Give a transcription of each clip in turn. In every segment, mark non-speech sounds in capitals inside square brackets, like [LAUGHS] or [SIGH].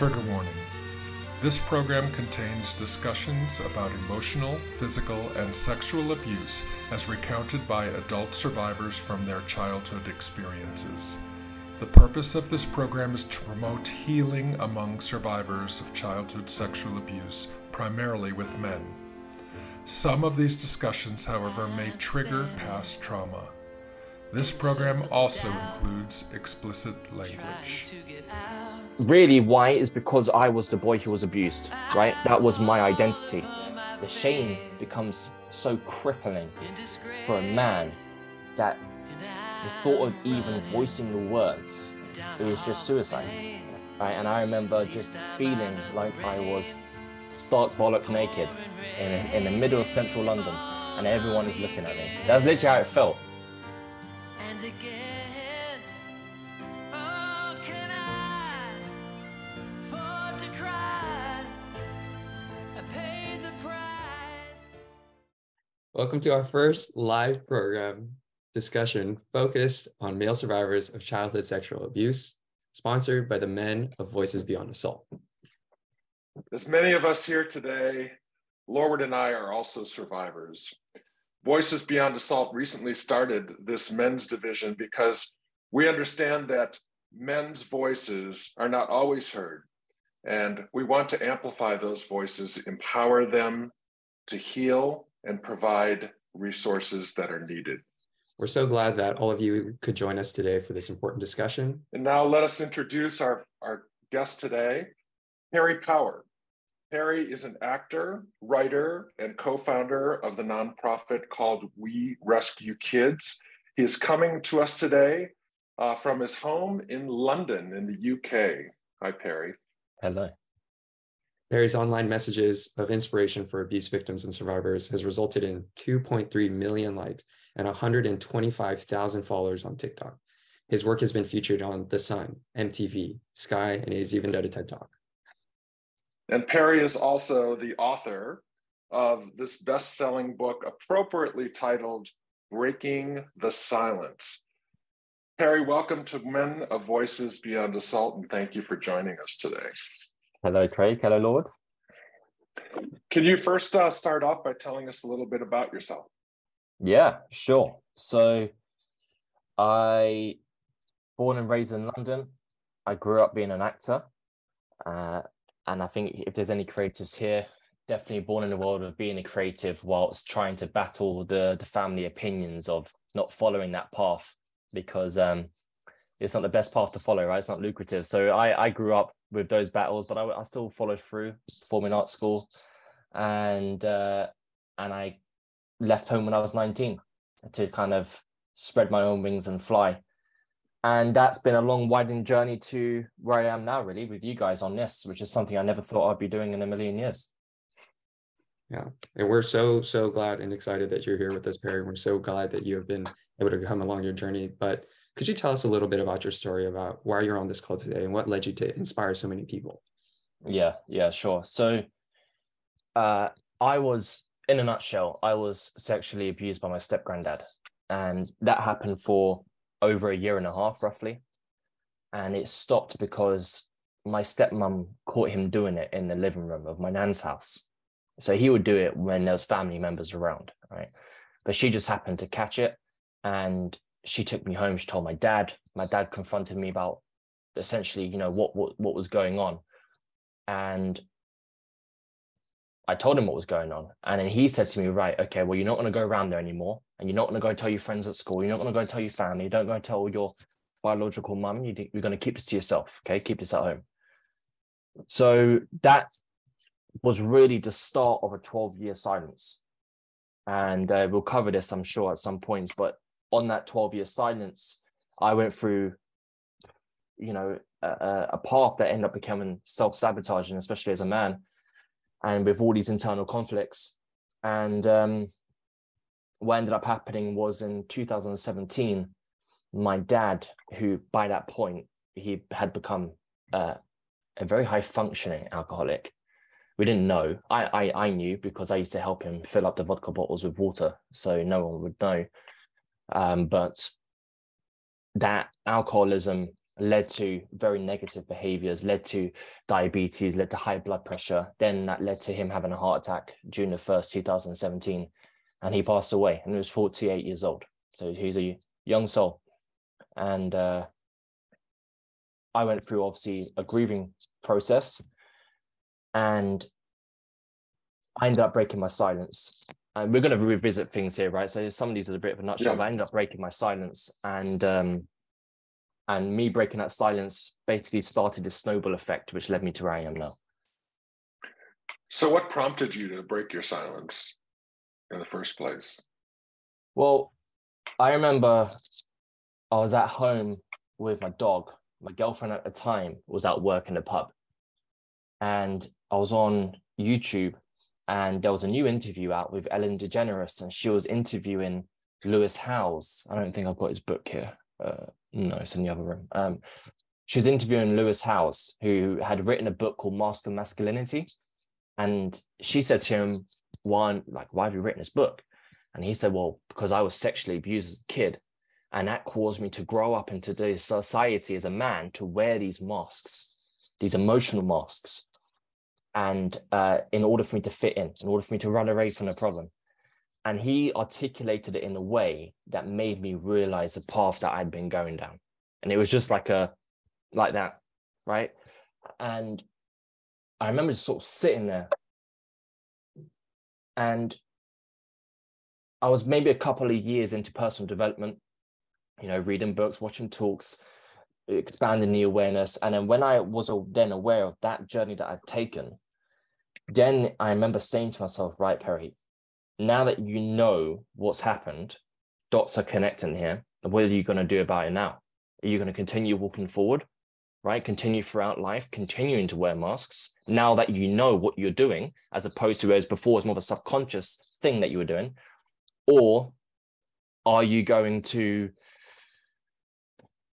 Trigger warning. This program contains discussions about emotional, physical, and sexual abuse as recounted by adult survivors from their childhood experiences. The purpose of this program is to promote healing among survivors of childhood sexual abuse, primarily with men. Some of these discussions, however, may trigger past trauma. This program also includes explicit language. really why is because I was the boy who was abused, right? That was my identity. The shame becomes so crippling for a man that the thought of even voicing the words is just suicide, right? And I remember just feeling like I was stark bollock naked in, in the middle of central London and everyone is looking at me. That's literally how it felt. And again. Oh, can I afford to cry? I paid the price. Welcome to our first live program discussion focused on male survivors of childhood sexual abuse, sponsored by the Men of Voices Beyond Assault. As many of us here today, Lorward and I are also survivors. Voices Beyond Assault recently started this men's division because we understand that men's voices are not always heard. And we want to amplify those voices, empower them to heal, and provide resources that are needed. We're so glad that all of you could join us today for this important discussion. And now let us introduce our, our guest today, Perry Power. Harry is an actor, writer, and co founder of the nonprofit called We Rescue Kids. He is coming to us today uh, from his home in London, in the UK. Hi, Perry. Hello. Perry's online messages of inspiration for abuse victims and survivors has resulted in 2.3 million likes and 125,000 followers on TikTok. His work has been featured on The Sun, MTV, Sky, and he's even done a TED Talk. And Perry is also the author of this best selling book, appropriately titled Breaking the Silence. Perry, welcome to Men of Voices Beyond Assault, and thank you for joining us today. Hello, Craig. Hello, Lord. Can you first uh, start off by telling us a little bit about yourself? Yeah, sure. So I born and raised in London. I grew up being an actor. Uh, and I think if there's any creatives here, definitely born in the world of being a creative whilst trying to battle the the family opinions of not following that path because um it's not the best path to follow, right? It's not lucrative. So I I grew up with those battles, but I, I still followed through performing arts school, and uh, and I left home when I was 19 to kind of spread my own wings and fly. And that's been a long, winding journey to where I am now, really, with you guys on this, which is something I never thought I'd be doing in a million years. Yeah. And we're so, so glad and excited that you're here with us, Perry. We're so glad that you have been able to come along your journey. But could you tell us a little bit about your story about why you're on this call today and what led you to inspire so many people? Yeah, yeah, sure. So uh, I was, in a nutshell, I was sexually abused by my step granddad. And that happened for over a year and a half, roughly. And it stopped because my stepmom caught him doing it in the living room of my nan's house. So he would do it when there was family members around, right? But she just happened to catch it and she took me home. She told my dad. My dad confronted me about essentially, you know, what what what was going on. And I told him what was going on. And then he said to me, right, okay, well, you're not going to go around there anymore. And you're not going to go tell your friends at school. You're not going to go tell your family. Don't go tell your biological mum. You, you're going to keep this to yourself. Okay. Keep this at home. So that was really the start of a 12 year silence. And uh, we'll cover this, I'm sure, at some points. But on that 12 year silence, I went through, you know, a, a path that ended up becoming self sabotaging, especially as a man and with all these internal conflicts. And um, what ended up happening was in 2017, my dad, who by that point he had become uh, a very high functioning alcoholic. We didn't know. I, I I knew because I used to help him fill up the vodka bottles with water, so no one would know. Um, but that alcoholism led to very negative behaviors, led to diabetes, led to high blood pressure. Then that led to him having a heart attack June the 1st, 2017. And he passed away and he was 48 years old. So he's a young soul. And uh, I went through obviously a grieving process and I ended up breaking my silence. And we're going to revisit things here, right? So some of these are a bit of a nutshell, Yeah. but I ended up breaking my silence. And um, and me breaking that silence basically started a snowball effect, which led me to where I am now. So, what prompted you to break your silence in the first place? Well, I remember I was at home with my dog. My girlfriend at the time was at work in the pub. And I was on YouTube and there was a new interview out with Ellen DeGeneres and she was interviewing Lewis Howes. I don't think I've got his book here. Uh, no, it's in the other room. Um, she was interviewing Lewis Howes, who had written a book called Mask of Masculinity. And she said to him, one, like, why have you written this book? And he said, Well, because I was sexually abused as a kid. And that caused me to grow up into today's society as a man to wear these masks, these emotional masks. And uh, in order for me to fit in, in order for me to run away from the problem. And he articulated it in a way that made me realize the path that I'd been going down. And it was just like a, like that, right? And I remember just sort of sitting there. And I was maybe a couple of years into personal development, you know, reading books, watching talks, expanding the awareness. And then when I was then aware of that journey that I'd taken, then I remember saying to myself, right, Perry, now that you know what's happened, dots are connecting here. What are you going to do about it now? Are you going to continue walking forward? Right? Continue throughout life, continuing to wear masks now that you know what you're doing, as opposed to as before, it's more of a subconscious thing that you were doing. Or are you going to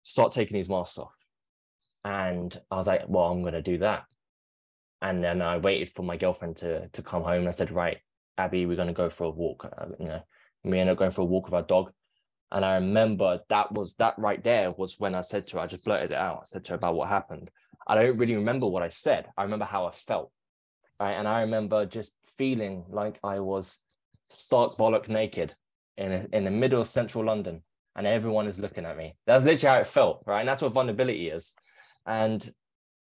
start taking these masks off? And I was like, well, I'm going to do that. And then I waited for my girlfriend to to come home. And I said, right, Abby, we're going to go for a walk. Uh, you know, we ended up going for a walk with our dog. And I remember that was that right there was when I said to her, I just blurted it out. I said to her about what happened. I don't really remember what I said. I remember how I felt. Right. And I remember just feeling like I was stark bollock naked in, a, in the middle of central London and everyone is looking at me. That's literally how it felt. Right. And that's what vulnerability is. And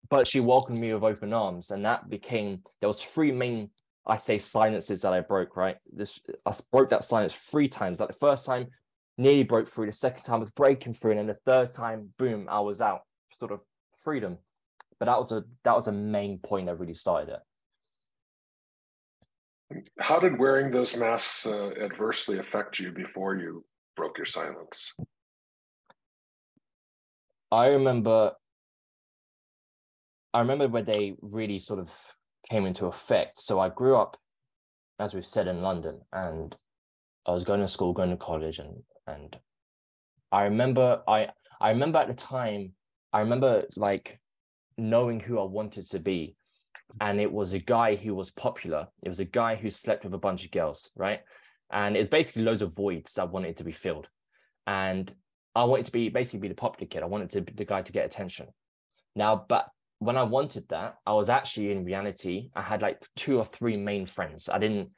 but she welcomed me with open arms. And that became there was three main I say silences that I broke, right? This I broke that silence three times. Like the first time, nearly broke through. The second time was breaking through, and then the third time, boom, I was out, sort of freedom. But that was a that was a main point that really started it. How did wearing those masks uh, adversely affect you before you broke your silence? I remember I remember when they really sort of came into effect. So I grew up, as we've said, in London, and I was going to school, going to college, and and I remember I I remember at the time, I remember like knowing who I wanted to be. And it was a guy who was popular. It was a guy who slept with a bunch of girls, right? And it's basically loads of voids that wanted to be filled. And I wanted to be basically be the popular kid. I wanted to be the guy to get attention. Now, but when I wanted that, I was actually in reality, I had like two or three main friends. I didn't,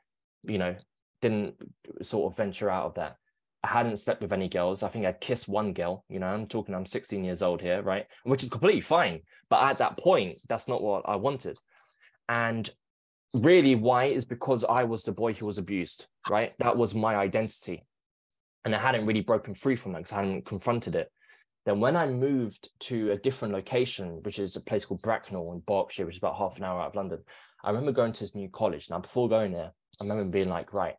you know, didn't sort of venture out of that. I hadn't slept with any girls. I think I kissed one girl, you know, I'm talking, I'm 16 years old here, right? Which is completely fine. But at that point, that's not what I wanted. And really, why is because I was the boy who was abused, right? That was my identity. And I hadn't really broken free from that because I hadn't confronted it. Then when I moved to a different location, which is a place called Bracknell in Berkshire, which is about half an hour out of London, I remember going to this new college. Now, before going there, I remember being like, right,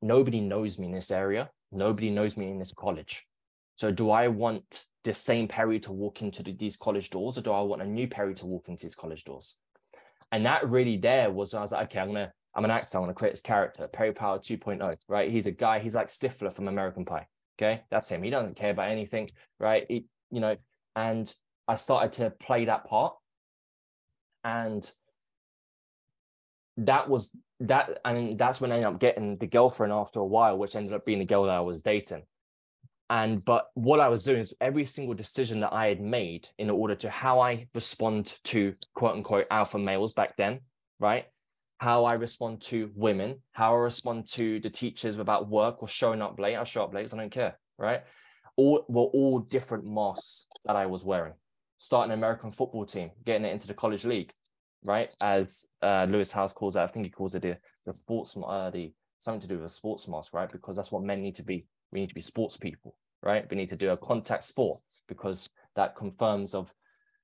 nobody knows me in this area. Nobody knows me in this college. So do I want the same Perry to walk into the, these college doors or do I want a new Perry to walk into these college doors? And that really there was, I was like, okay, I'm going to, I'm an actor. I'm to create this character, Perry Power 2.0, right? He's a guy, he's like Stifler from American Pie. Okay. That's him. He doesn't care about anything, right? He, you know, and I started to play that part. And that was that. And that's when I ended up getting the girlfriend after a while, which ended up being the girl that I was dating. And but what I was doing is every single decision that I had made in order to how I respond to quote unquote alpha males back then, right? How I respond to women, how I respond to the teachers about work or showing up late. I show up late, I don't care, right? All were all different masks that I was wearing. Starting an American football team, getting it into the college league, right? As uh, Lewis Howes calls it, I think he calls it the, the sports, uh, the something to do with a sports mask, right? Because that's what men need to be. We need to be sports people, right? We need to do a contact sport because that confirms of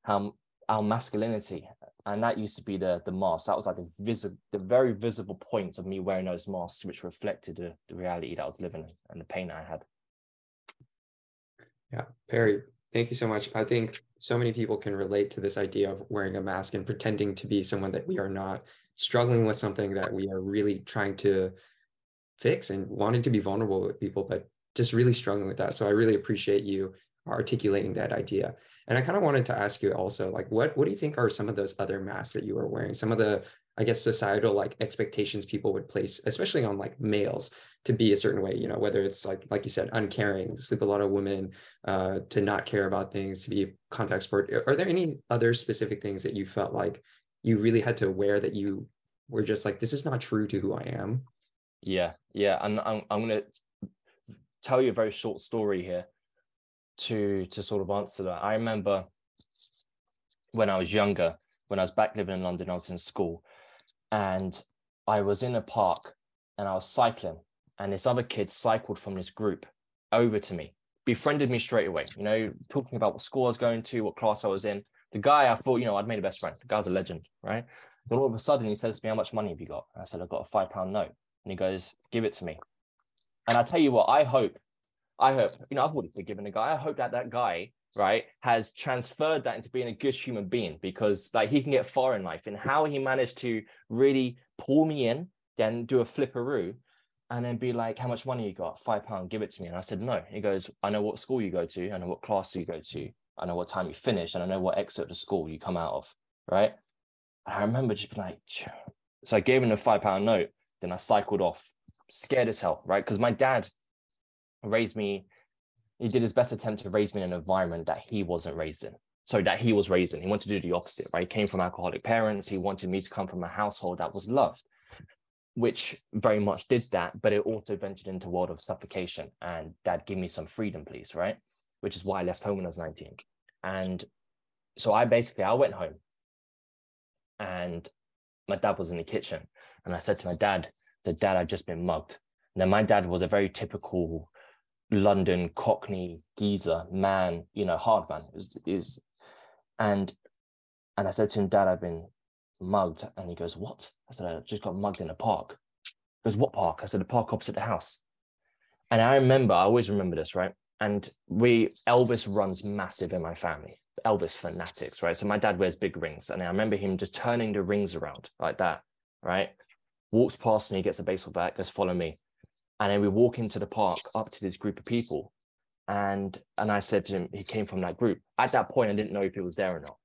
how our masculinity. And that used to be the the mask. That was like the visible, the very visible point of me wearing those masks, which reflected the, the reality that I was living in and the pain I had. Yeah, Perry, thank you so much. I think so many people can relate to this idea of wearing a mask and pretending to be someone that we are not, struggling with something that we are really trying to fix and wanting to be vulnerable with people, but just really struggling with that. So I really appreciate you articulating that idea. And I kind of wanted to ask you also, like, what what do you think are some of those other masks that you are wearing? Some of the, I guess, societal like expectations people would place, especially on like males, to be a certain way. You know, whether it's like like you said, uncaring, sleep a lot of women, uh, to not care about things, to be contact sport. Are there any other specific things that you felt like you really had to wear that you were just like, this is not true to who I am? Yeah, yeah, and I'm I'm gonna tell you a very short story here to to sort of answer that. I remember when I was younger, when I was back living in London, I was in school, and I was in a park and I was cycling, and this other kid cycled from this group over to me, befriended me straight away. You know, talking about what school I was going to, what class I was in. The guy I thought, you know, I'd made a best friend. The guy's a legend, right? Then all of a sudden he says to me, How much money have you got? I said, I've got a five pound note. And he goes, Give it to me. And I tell you what, I hope, I hope, you know, I've already forgiven a guy. I hope that that guy, right, has transferred that into being a good human being because like he can get far in life and how he managed to really pull me in, then do a flipperoo and then be like, how much money you got? Five pound, give it to me. And I said, no. He goes, I know what school you go to. I know what class you go to. I know what time you finish. And I know what exit of the school you come out of. Right. And I remember just being like, so I gave him a five pound note. Then I cycled off, scared as hell. Right. Because my dad raised me, he did his best attempt to raise me in an environment that he wasn't raised in. So that he was raised in. He wanted to do the opposite, right? He came from alcoholic parents. He wanted me to come from a household that was loved which very much did that, but it also ventured into a world of suffocation. And dad, give me some freedom, please, right? Which is why I left home when I was 19. And so I basically I went home and my dad was in the kitchen. And I said to my dad, I said, Dad, I've just been mugged. Now my dad was a very typical London Cockney geezer man, you know, hard man. Is is and and I said to him, Dad, I've been mugged. And he goes, What? I said, I just got mugged in a park. He goes, What park? I said, The park opposite the house. And I remember, I always remember this, right? And we, Elvis runs massive in my family, Elvis fanatics, right? So my dad wears big rings. And I remember him just turning the rings around like that, right? Walks past me, gets a baseball bat, goes, Follow me. And then we walk into the park up to this group of people. And and I said to him, he came from that group. At that point, I didn't know if he was there or not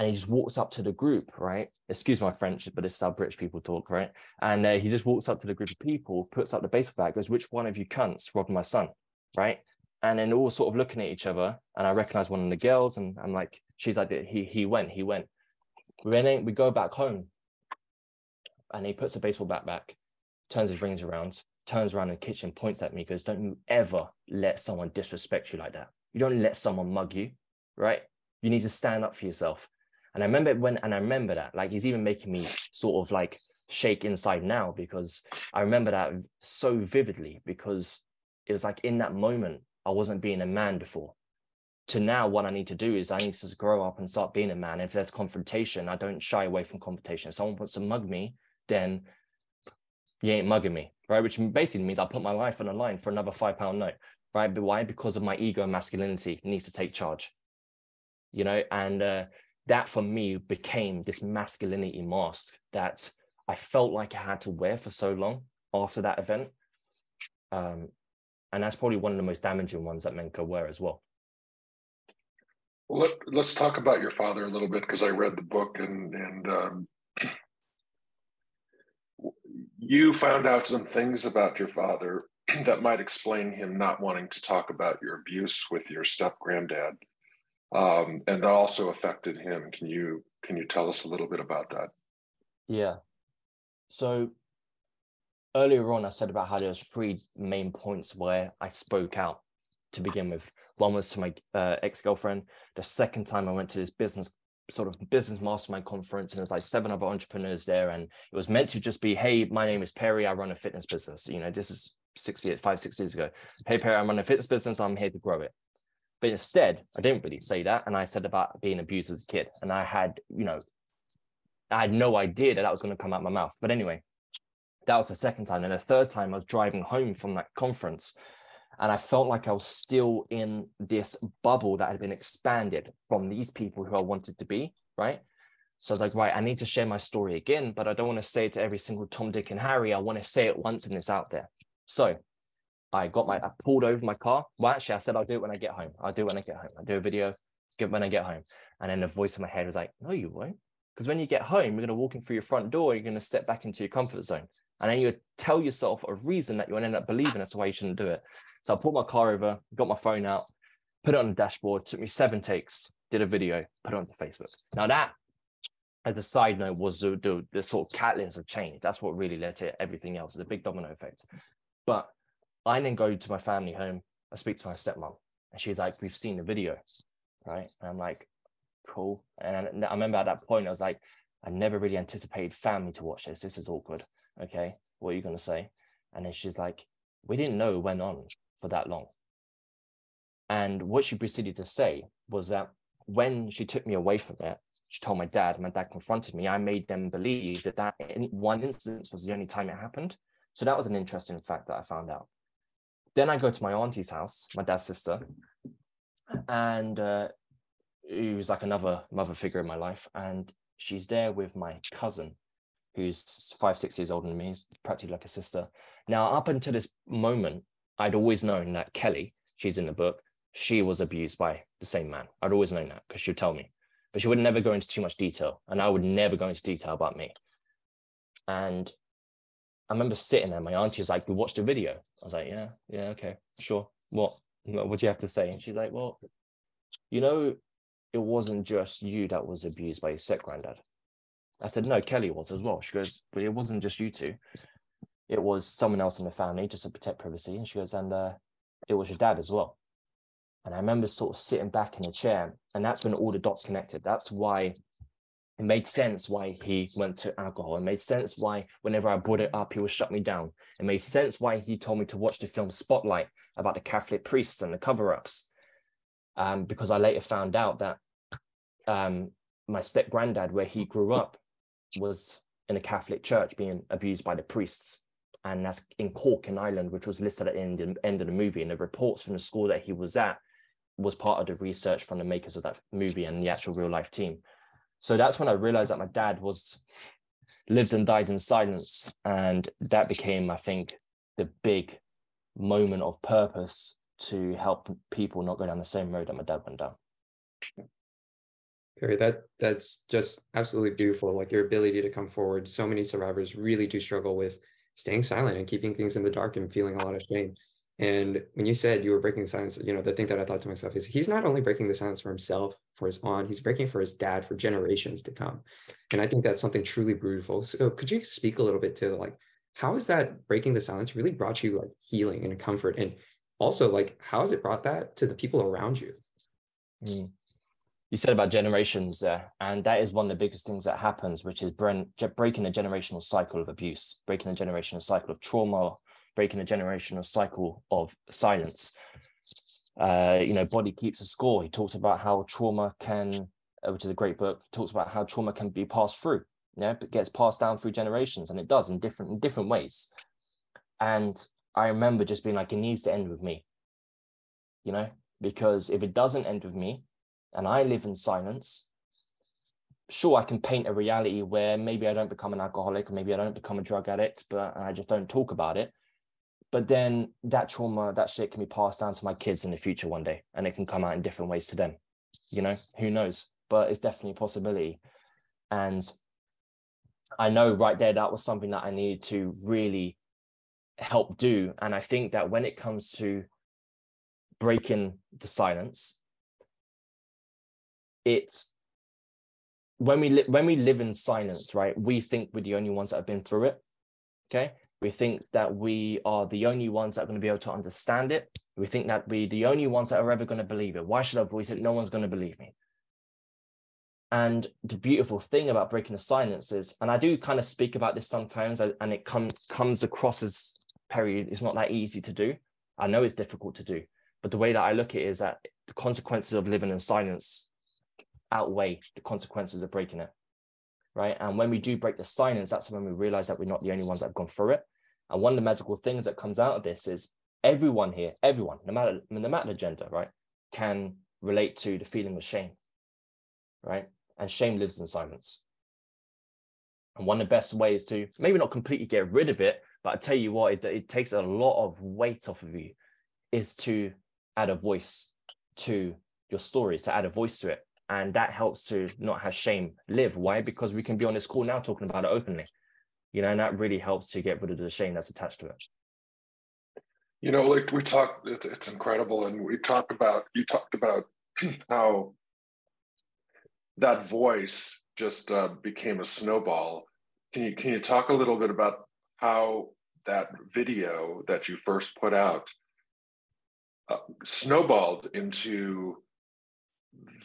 and he just walks up to the group, right? Excuse my French, but this is how British people talk, right? And uh, he just walks up to the group of people, puts up the baseball bat, goes, "Which one of you cunts robbed my son?" Right? And then all sort of looking at each other, and I recognize one of the girls, and I'm like, she's like, he he went, he went. Then we go back home, and he puts the baseball bat back, turns his rings around, turns around in the kitchen, points at me, goes, "Don't you ever let someone disrespect you like that? You don't let someone mug you, right? You need to stand up for yourself." And I remember when, and I remember that, like, he's even making me sort of like shake inside now because I remember that so vividly because it was like in that moment, I wasn't being a man before. To now, what I need to do is I need to grow up and start being a man. If there's confrontation, I don't shy away from confrontation. If someone wants to mug me, then you ain't mugging me, right? Which basically means I put my life on the line for another five pound note, right? But why? Because of my ego and masculinity needs to take charge, you know. And uh, that for me became this masculinity mask that I felt like I had to wear for so long after that event. Um, and that's probably one of the most damaging ones that men could wear as well. Well, let's let's talk about your father a little bit because I read the book and and um, you found out some things about your father [CLEARS THROAT] that might explain him not wanting to talk about your abuse with your step granddad, um, and that also affected him. Can you can you tell us a little bit about that? Yeah. So earlier on, I said about how there was three main points where I spoke out to begin with. One was to my uh, ex-girlfriend. The second time I went to this business sort of business mastermind conference and there's like seven other entrepreneurs there and it was meant to just be hey my name is perry i run a fitness business. You know this is six years five six years ago. Hey perry i run a fitness business i'm here to grow it. But instead i didn't really say that and i said about being abused as a kid and i had you know i had no idea that that was going to come out my mouth. But anyway that was the second time. And the third time i was driving home from that conference and I felt like I was still in this bubble that had been expanded from these people who I wanted to be, right? So like, right, I need to share my story again, but I don't want to say it to every single Tom, Dick, and Harry. I want to say it once and it's out there. So I got my, I pulled over my car. Well, actually, I said I'll do it when I get home. I'll do it when I get home. I'll do a video when I get home. And then the voice in my head was like, no, you won't. Because when you get home, you're going to walk in through your front door, you're going to step back into your comfort zone. And then you tell yourself a reason that you'll end up believing that's why you shouldn't do it. So I pulled my car over, got my phone out, put it on the dashboard, took me seven takes, did a video, put it onto Facebook. Now that, as a side note, was the, the, the sort of catalyst of change. That's what really led to everything else. It's a big domino effect. But I then go to my family home. I speak to my stepmom, and she's like, "We've seen the video, right?" And I'm like, "Cool." And I remember at that point, I was like, "I never really anticipated family to watch this. This is awkward." Okay, what are you gonna say? And then she's like, "We didn't know it went on for that long. And what she proceeded to say was that when she took me away from it, she told my dad, my dad confronted me. I made them believe that that one instance was the only time it happened. So that was an interesting fact that I found out. Then I go to my auntie's house, my dad's sister, and uh, who's like another mother figure in my life. And she's there with my cousin, who's five, six years older than me, practically like a sister. Now, up until this moment, I'd always known that Kelly, she's in the book, she was abused by the same man. I'd always known that because she'd tell me, but she would never go into too much detail. And I would never go into detail about me. And I remember sitting there, my auntie was like, We watched a video. I was like, Yeah, yeah, okay, sure. What? What do you have to say? And she's like, Well, you know, it wasn't just you that was abused by your step granddad. I said, No, Kelly was as well. She goes, But it wasn't just you two it was someone else in the family just to protect privacy. And she goes, and uh, it was your dad as well. And I remember sort of sitting back in a chair, and that's when all the dots connected. That's why it made sense why he went to alcohol. It made sense why whenever I brought it up, he would shut me down. It made sense why he told me to watch the film Spotlight about the Catholic priests and the cover-ups. Um, because I later found out that um, my step granddad, where he grew up, was in a Catholic church being abused by the priests and that's in Cork in Ireland, which was listed at the end, end of the movie. And the reports from the school that he was at was part of the research from the makers of that movie and the actual real life team. So that's when I realized that my dad was lived and died in silence. And that became, I think, the big moment of purpose to help people not go down the same road that my dad went down. Perry, that that's just absolutely beautiful. Like your ability to come forward. So many survivors really do struggle with staying silent and keeping things in the dark and feeling a lot of shame. And when you said you were breaking the silence, you know, the thing that I thought to myself is he's not only breaking the silence for himself, for his aunt, he's breaking for his dad for generations to come. And I think that's something truly beautiful. So could you speak a little bit to like, how is that breaking the silence really brought you like healing and comfort? And also like, how has it brought that to the people around you? Mm you said about generations there, and that is one of the biggest things that happens, which is breaking a generational cycle of abuse, breaking a generational cycle of trauma, breaking a generational cycle of silence. Uh, you know, Body Keeps a Score. He talks about how trauma can, uh, which is a great book, talks about how trauma can be passed through. Yeah, it gets passed down through generations, and it does in different in different ways. And I remember just being like, it needs to end with me. You know, because if it doesn't end with me, and I live in silence, sure, I can paint a reality where maybe I don't become an alcoholic or maybe I don't become a drug addict, but I just don't talk about it. But then that trauma, that shit can be passed down to my kids in the future one day and it can come out in different ways to them. You know, who knows? But it's definitely a possibility. And I know right there that was something that I needed to really help do. And I think that when it comes to breaking the silence, it's when we li- when we live in silence, right? We think we're the only ones that have been through it. Okay. We think that we are the only ones that are going to be able to understand it. We think that we're the only ones that are ever going to believe it. Why should I voice it? No one's going to believe me. And the beautiful thing about breaking the silence is, and I do kind of speak about this sometimes, and it come, comes across as Perry, it's not that easy to do. I know it's difficult to do, but the way that I look at it is that the consequences of living in silence outweigh the consequences of breaking it. Right. And when we do break the silence, that's when we realize that we're not the only ones that have gone through it. And one of the magical things that comes out of this is everyone here, everyone, no matter no matter the gender, right, can relate to the feeling of shame. Right. And shame lives in silence. And one of the best ways to maybe not completely get rid of it, but I tell you what, it, it takes a lot of weight off of you, is to add a voice to your story, to add a voice to it. And that helps to not have shame live. Why? Because we can be on this call now talking about it openly. You know, and that really helps to get rid of the shame that's attached to it. You know, like we talked, it's, it's incredible. And we talked about, you talked about [CLEARS THROAT] how that voice just uh, became a snowball. Can you can you talk a little bit about how that video that you first put out uh, snowballed into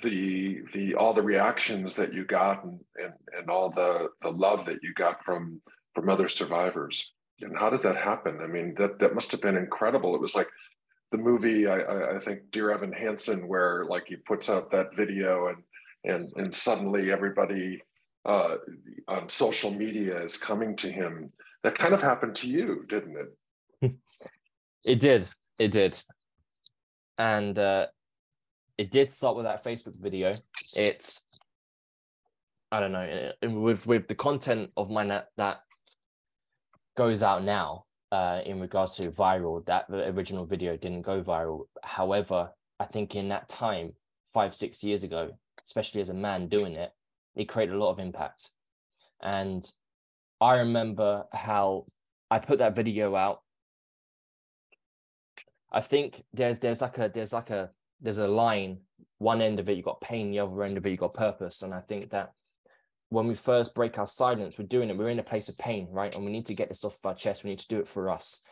the the all the reactions that you got and, and and all the the love that you got from from other survivors and how did that happen i mean that that must have been incredible it was like the movie i i think dear evan hansen where like he puts out that video and and and suddenly everybody uh, on social media is coming to him. That kind of happened to you, didn't it? [LAUGHS] it did. It did. And uh, it did start with that Facebook video. It's I don't know with with the content of mine that that goes out now uh, in regards to viral. That the original video didn't go viral. However, I think in that time, five six years ago, especially as a man doing it, it created a lot of impact. And I remember how I put that video out. I think there's there's like a there's like a there's a line. One end of it you've got pain, the other end of it you've got purpose. And I think that when we first break our silence, we're doing it. We're in a place of pain, right? And we need to get this off of our chest. We need to do it for us.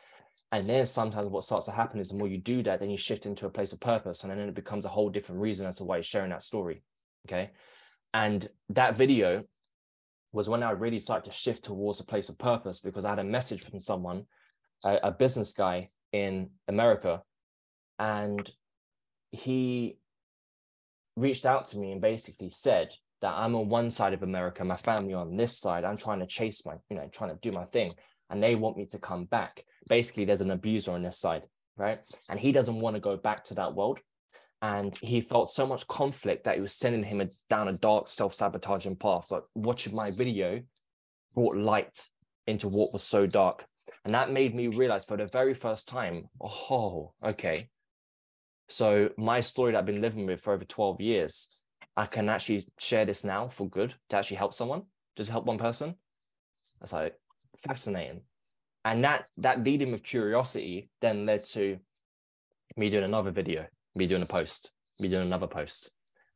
And then sometimes what starts to happen is the more you do that, then you shift into a place of purpose, and then it becomes a whole different reason as to why you're sharing that story. Okay. And that video was when I really started to shift towards a place of purpose because I had a message from someone, a, a business guy in America, and he reached out to me and basically said that I'm on one side of America, my family on this side. I'm trying to chase my, you know, trying to do my thing, and they want me to come back. Basically, there's an abuser on this side, right? And he doesn't want to go back to that world and he felt so much conflict that it was sending him a, down a dark self-sabotaging path but watching my video brought light into what was so dark and that made me realize for the very first time oh okay so my story that i've been living with for over 12 years i can actually share this now for good to actually help someone just help one person that's like fascinating and that that leading with curiosity then led to me doing another video me doing a post, me doing another post.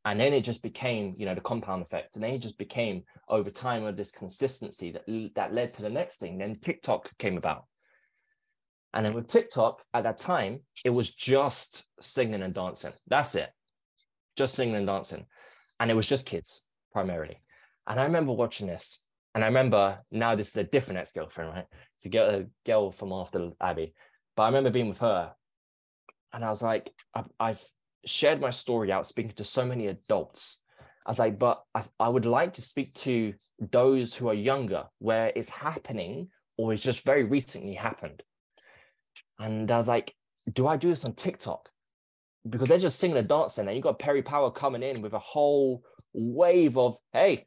And then it just became, you know, the compound effect. And then it just became over time of this consistency that that led to the next thing. Then TikTok came about. And then with TikTok at that time, it was just singing and dancing. That's it. Just singing and dancing. And it was just kids primarily. And I remember watching this. And I remember now this is a different ex-girlfriend, right? It's a girl, a girl from after Abby. But I remember being with her and I was like, I've, I've shared my story out speaking to so many adults. I was like, but I, I would like to speak to those who are younger, where it's happening or it's just very recently happened. And I was like, do I do this on TikTok? Because they're just singing and dancing, and you got Perry Power coming in with a whole wave of, hey,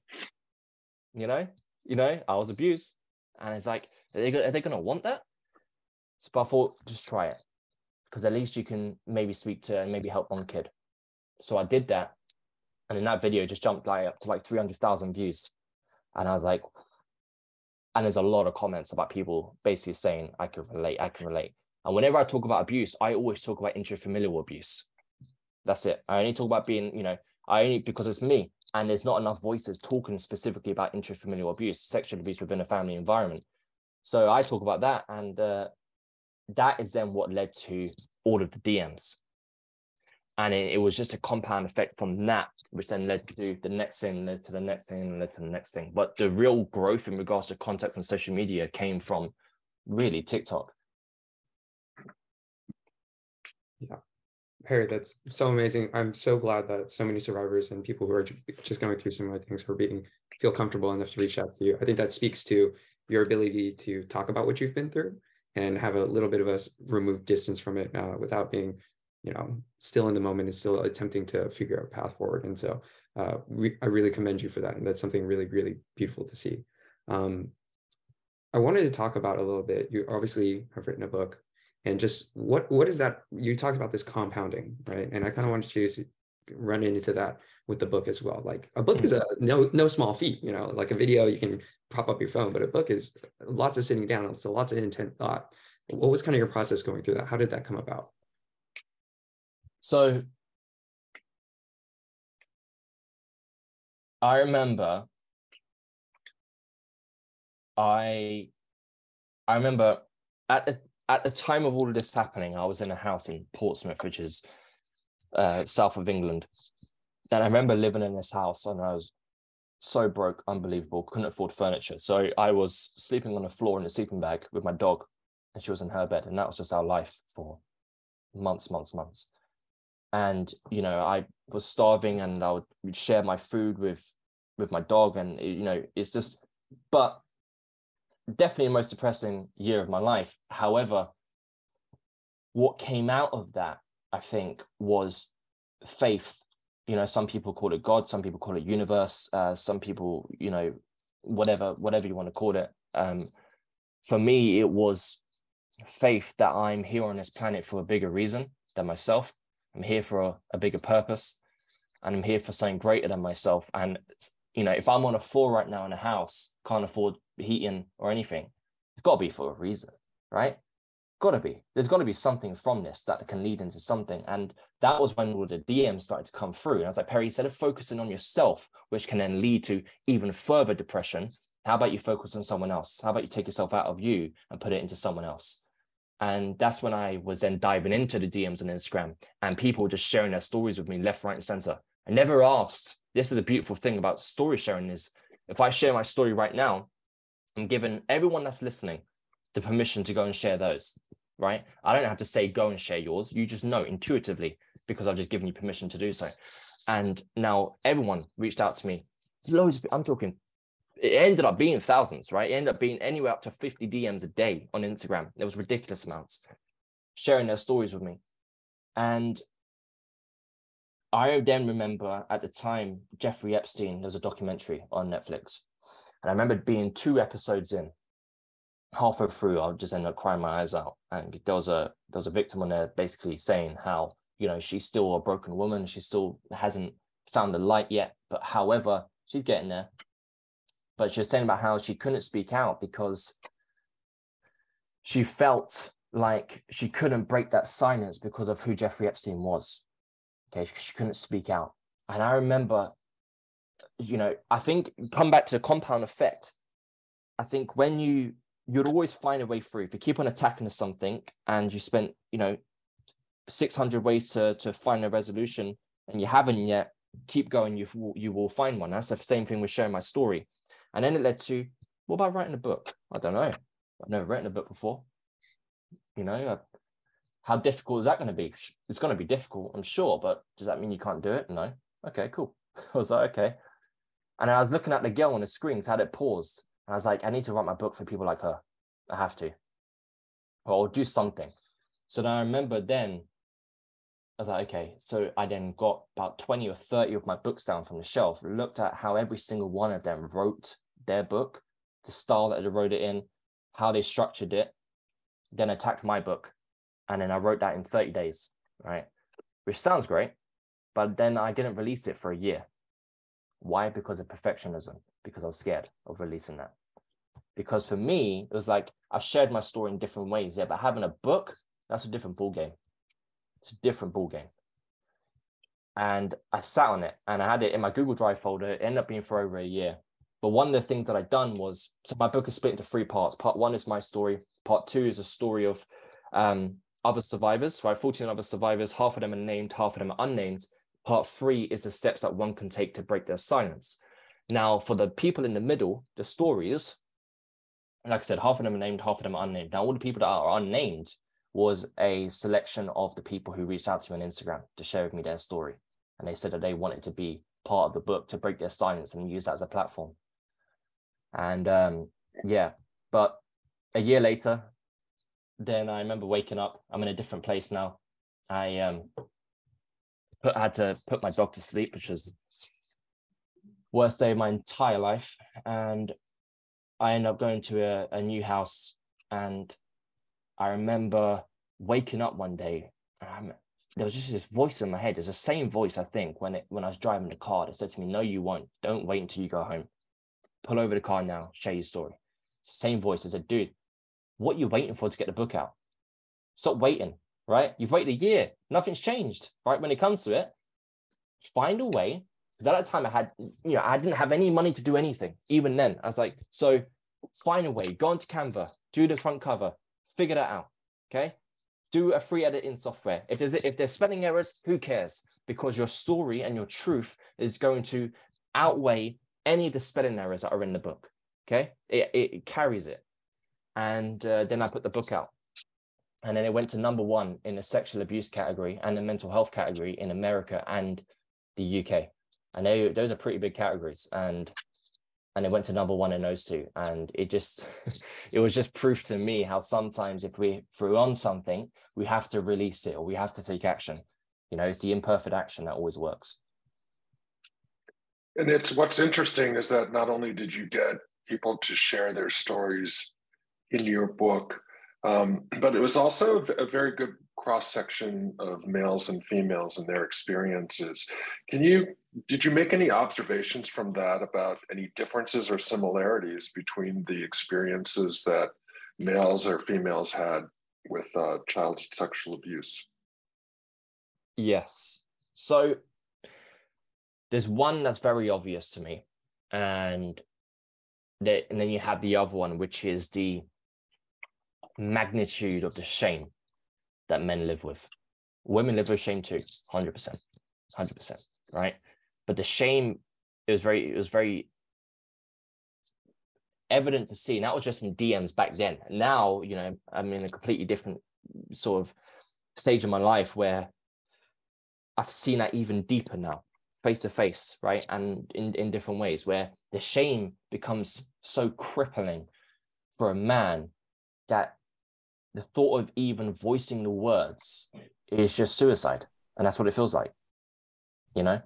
you know, you know, I was abused, and it's like, are they, are they going to want that? So I thought, just try it because at least you can maybe speak to and maybe help one kid. So I did that. And in that video just jumped like up to like 300,000 views. And I was like, and there's a lot of comments about people basically saying i can relate i can relate and whenever i talk about abuse i always talk about intrafamilial abuse. That's it. I only talk about being you know i only because it's me and there's not enough voices talking specifically about intrafamilial abuse sexual abuse within a family environment. So i talk about that and uh, that is then what led to all of the dms and it, it, was just a compound effect from that which then led to the next thing led to the next thing led to the next thing. But the real growth in regards to context and social media came from really tiktok yeah. Perry that's so amazing. I'm so glad that so many survivors and people who are just going through similar things are being feel comfortable enough to reach out to you. I think that speaks to your ability to talk about what you've been through and have a little bit of a removed distance from it uh, without being you know still in the moment and still attempting to figure out a path forward. And so uh, i really commend you for that. And that's something really really beautiful to see. Um, i wanted to talk about a little bit. You obviously have written a book and just what what is that you talked about this compounding right? And i kind of wanted to run into that with the book as well. Like a book is mm-hmm. a no no small feat you know? Like a video you can prop up your phone but a book is lots of sitting down it's a lots of intent thought. What was kind of your process going through that? How did that come about? So I remember I I remember at the at the time of all of this happening, I was in a house in Portsmouth, which is uh, south of England. And I remember living in this house and I was so broke, unbelievable, couldn't afford furniture. So I was sleeping on the floor in a sleeping bag with my dog, and she was in her bed. And that was just our life for months, months, months and you know i was starving and i would share my food with with my dog and you know it's just but definitely the most depressing year of my life. However what came out of that i think was faith. You know some people call it god some people call it universe uh, some people you know whatever whatever you want to call it. Um, for me it was faith that i'm here on this planet for a bigger reason than myself. I'm here for a, a bigger purpose and I'm here for something greater than myself. And, you know, if I'm on a floor right now in a house, can't afford heating or anything, it's got to be for a reason, right? Got to be. There's got to be something from this that can lead into something. And that was when all the DMs started to come through. And I was like, Perry, instead of focusing on yourself, which can then lead to even further depression, how about you focus on someone else? How about you take yourself out of you and put it into someone else? And that's when I was then diving into the DMs on Instagram and people just sharing their stories with me left, right, and center. I never asked. This is a beautiful thing about story sharing is if I share my story right now, I'm giving everyone that's listening the permission to go and share those, right? I don't have to say go and share yours. You just know intuitively because I've just given you permission to do so. And now everyone reached out to me. Loads of, I'm talking it ended up being thousands, right? It ended up being anywhere up to 50 DMs a day on Instagram. There was ridiculous amounts sharing their stories with me. And I then remember at the time, Jeffrey Epstein, there was a documentary on Netflix. And I remember being two episodes in, halfway through, I just ended up crying my eyes out. And there was a there was a victim on there basically saying how, you know, she's still a broken woman, she still hasn't found the light yet. But however, she's getting there but she was saying about how she couldn't speak out because she felt like she couldn't break that silence because of who Jeffrey Epstein was. Okay, she couldn't speak out. And I remember, you know, I think come back to the compound effect. I think when you you'd always find a way through. If you keep on attacking something and you spent, you know, 600 ways to to find a resolution and you haven't yet, keep going. You you will find one. That's the same thing with sharing my story. And then it led to, what about writing a book? I don't know. I've never written a book before. You know, uh, how difficult is that going to be? It's going to be difficult, I'm sure, but does that mean you can't do it? No. Okay, cool. [LAUGHS] I was like, okay. And I was looking at the girl on the screens, had it paused. And I was like, I need to write my book for people like her. I have to. Or I'll do something. So then I remember then, I was like, okay. So I then got about 20 or 30 of my books down from the shelf, looked at how every single one of them wrote their book, the style that they wrote it in, how they structured it, then attacked my book. And then I wrote that in 30 days, right? Which sounds great, but then I didn't release it for a year. Why? Because of perfectionism, because I was scared of releasing that. because for me it was like I've shared my story in different ways. Yeah, but having a book that's a different ball game. It's a different ball game. And I sat on it and I had it in my Google Drive folder. It ended up being for over a year. But one of the things that I'd done was so my book is split into three parts. Part one is my story. Part two is a story of um, other survivors, right? 14 other survivors, half of them are named, half of them are unnamed. Part three is the steps that one can take to break their silence. Now, for the people in the middle, the stories, like I said, half of them are named, half of them are unnamed. Now, all the people that are unnamed was a selection of the people who reached out to me on Instagram to share with me their story. And they said that they wanted to be part of the book to break their silence and use that as a platform. And um, yeah, but a year later, then I remember waking up. I'm in a different place now. I um put, had to put my dog to sleep, which was worst day of my entire life. And I ended up going to a, a new house and I remember waking up one day and there was just this voice in my head. It's the same voice, I think, when it when I was driving the car that said to me, No, you won't. Don't wait until you go home. Pull over the car now, share your story. It's the same voice. I said, dude, what are you waiting for to get the book out? Stop waiting, right? You've waited a year. Nothing's changed, right? When it comes to it, find a way. Because at that time I had, you know, I didn't have any money to do anything. Even then, I was like, so find a way, go onto Canva, do the front cover, figure that out. Okay. Do a free editing software. If there's if there's spelling errors, who cares? Because your story and your truth is going to outweigh any of the spelling errors that are in the book. Okay, it, it carries it. And uh, then I put the book out, and then it went to number one in the sexual abuse category and the mental health category in America and the UK. And they, those are pretty big categories. And and it went to number one in those two and it just [LAUGHS] it was just proof to me how sometimes if we threw on something we have to release it or we have to take action you know it's the imperfect action that always works and it's what's interesting is that not only did you get people to share their stories in your book um, but it was also a very good cross section of males and females and their experiences. Can you did you make any observations from that about any differences or similarities between the experiences that males or females had with uh, child sexual abuse? Yes. So there's one that's very obvious to me, and and then you have the other one, which is the magnitude of the shame that men live with. Women live with shame too, 100%, 100%, right? But the shame, it was very, it was very evident to see. And that was just in DMs back then. Now, you know, I'm in a completely different sort of stage of my life where I've seen that even deeper now, face to face, right? And in, in different ways where the shame becomes so crippling for a man that the thought of even voicing the words is just suicide. And that's what it feels like, you know?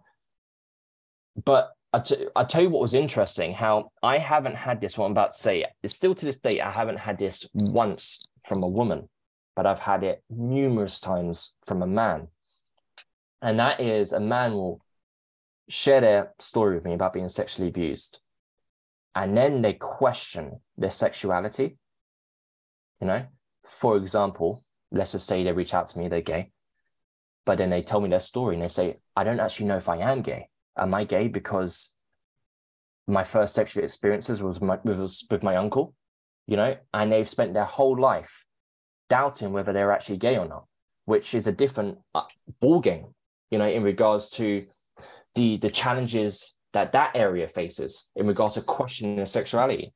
But I, t- I tell you what was interesting how I haven't had this, what I'm about to say, it's still to this day, I haven't had this once from a woman, but I've had it numerous times from a man. And that is a man will share their story with me about being sexually abused. And then they question their sexuality, you know, for example, let's just say they reach out to me, they're gay, but then they tell me their story and they say, I don't actually know if I am gay. Am I gay because my first sexual experiences was my, with, my uncle, you know, and they've spent their whole life doubting whether they're actually gay or not, which is a different uh, ball game, you know, in regards to the the challenges that that area faces in regards to questioning their sexuality.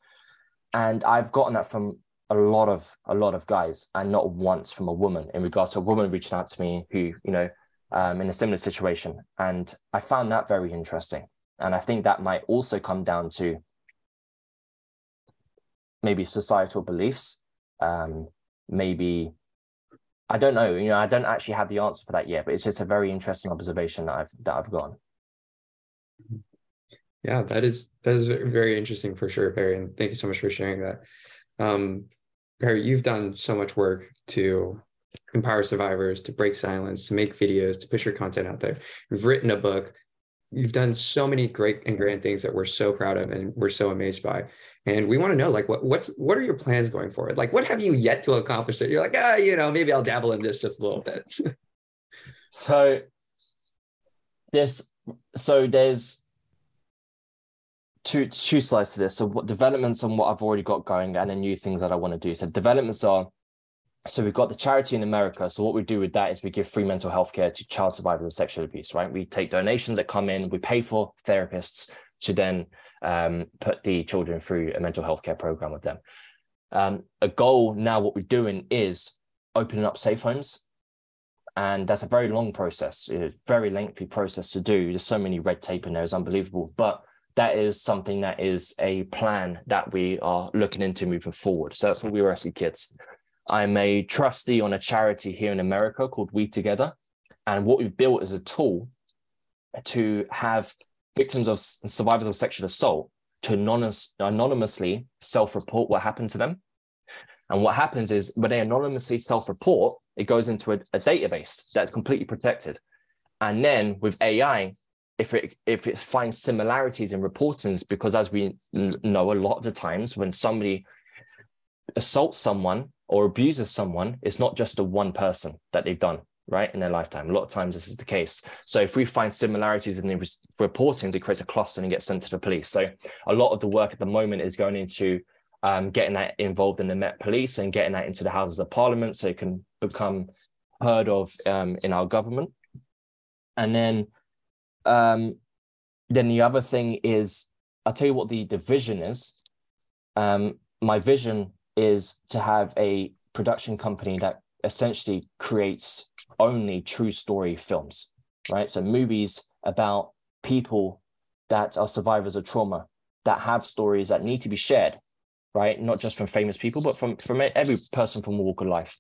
And I've gotten that from a lot of a lot of guys and not once from a woman in regards to a woman reaching out to me who you know um, in a similar situation. And i found that very interesting. And i think that might also come down to maybe societal beliefs. Um, maybe i don't know you know i don't actually have the answer for that yet but it's just a very interesting observation that i've that i've gone. Yeah that is that is very interesting for sure Perry and thank you so much for sharing that. Um, Perry, you've done so much work to empower survivors, to break silence, to make videos, to push your content out there. You've written a book. you've done so many great and grand things that we're so proud of and we're so amazed by. And we want to know, like, what what's what are your plans going forward? Like, what have you yet to accomplish that you're like, ah, you know, maybe I'll dabble in this just a little bit. [LAUGHS] So there's so there's two two slides to this. So what developments on what I've already got going and then new things that I want to do. So developments are so we've got the charity in America. So what we do with that is we give free mental health care to child survivors of sexual abuse, right? We take donations that come in, we pay for therapists to then um, put the children through a mental health care program with them. Um, a goal now, what we're doing is opening up safe homes. And that's a very long process, a very lengthy process to do. There's so many red tape in there, it's unbelievable. But that is something that is a plan that we are looking into moving forward. So that's what we rescue kids. I'm a trustee on a charity here in America called We Together. And what we've built is a tool to have victims of survivors of sexual assault to anonymous, anonymously self-report what happened to them. And what happens is when they anonymously self-report, it goes into a, a database that's completely protected. And then with AI, if it if it finds similarities in reportings, because as we know, a lot of the times when somebody assaults someone or abuses someone, it's not just the one person that they've done right in their lifetime. A lot of times this is the case. So if we find similarities in the re- reporting, it creates a cluster and gets sent to the police. So a lot of the work at the moment is going into um, getting that involved in the Met Police and getting that into the Houses of Parliament so it can become heard of um, in our government. And then, um, then the other thing is, I'll tell you what the, the vision is. Um, my vision is to have a production company that essentially creates only true story films, right? So movies about people that are survivors of trauma that have stories that need to be shared, right? Not just from famous people, but from from every person from a walk of life,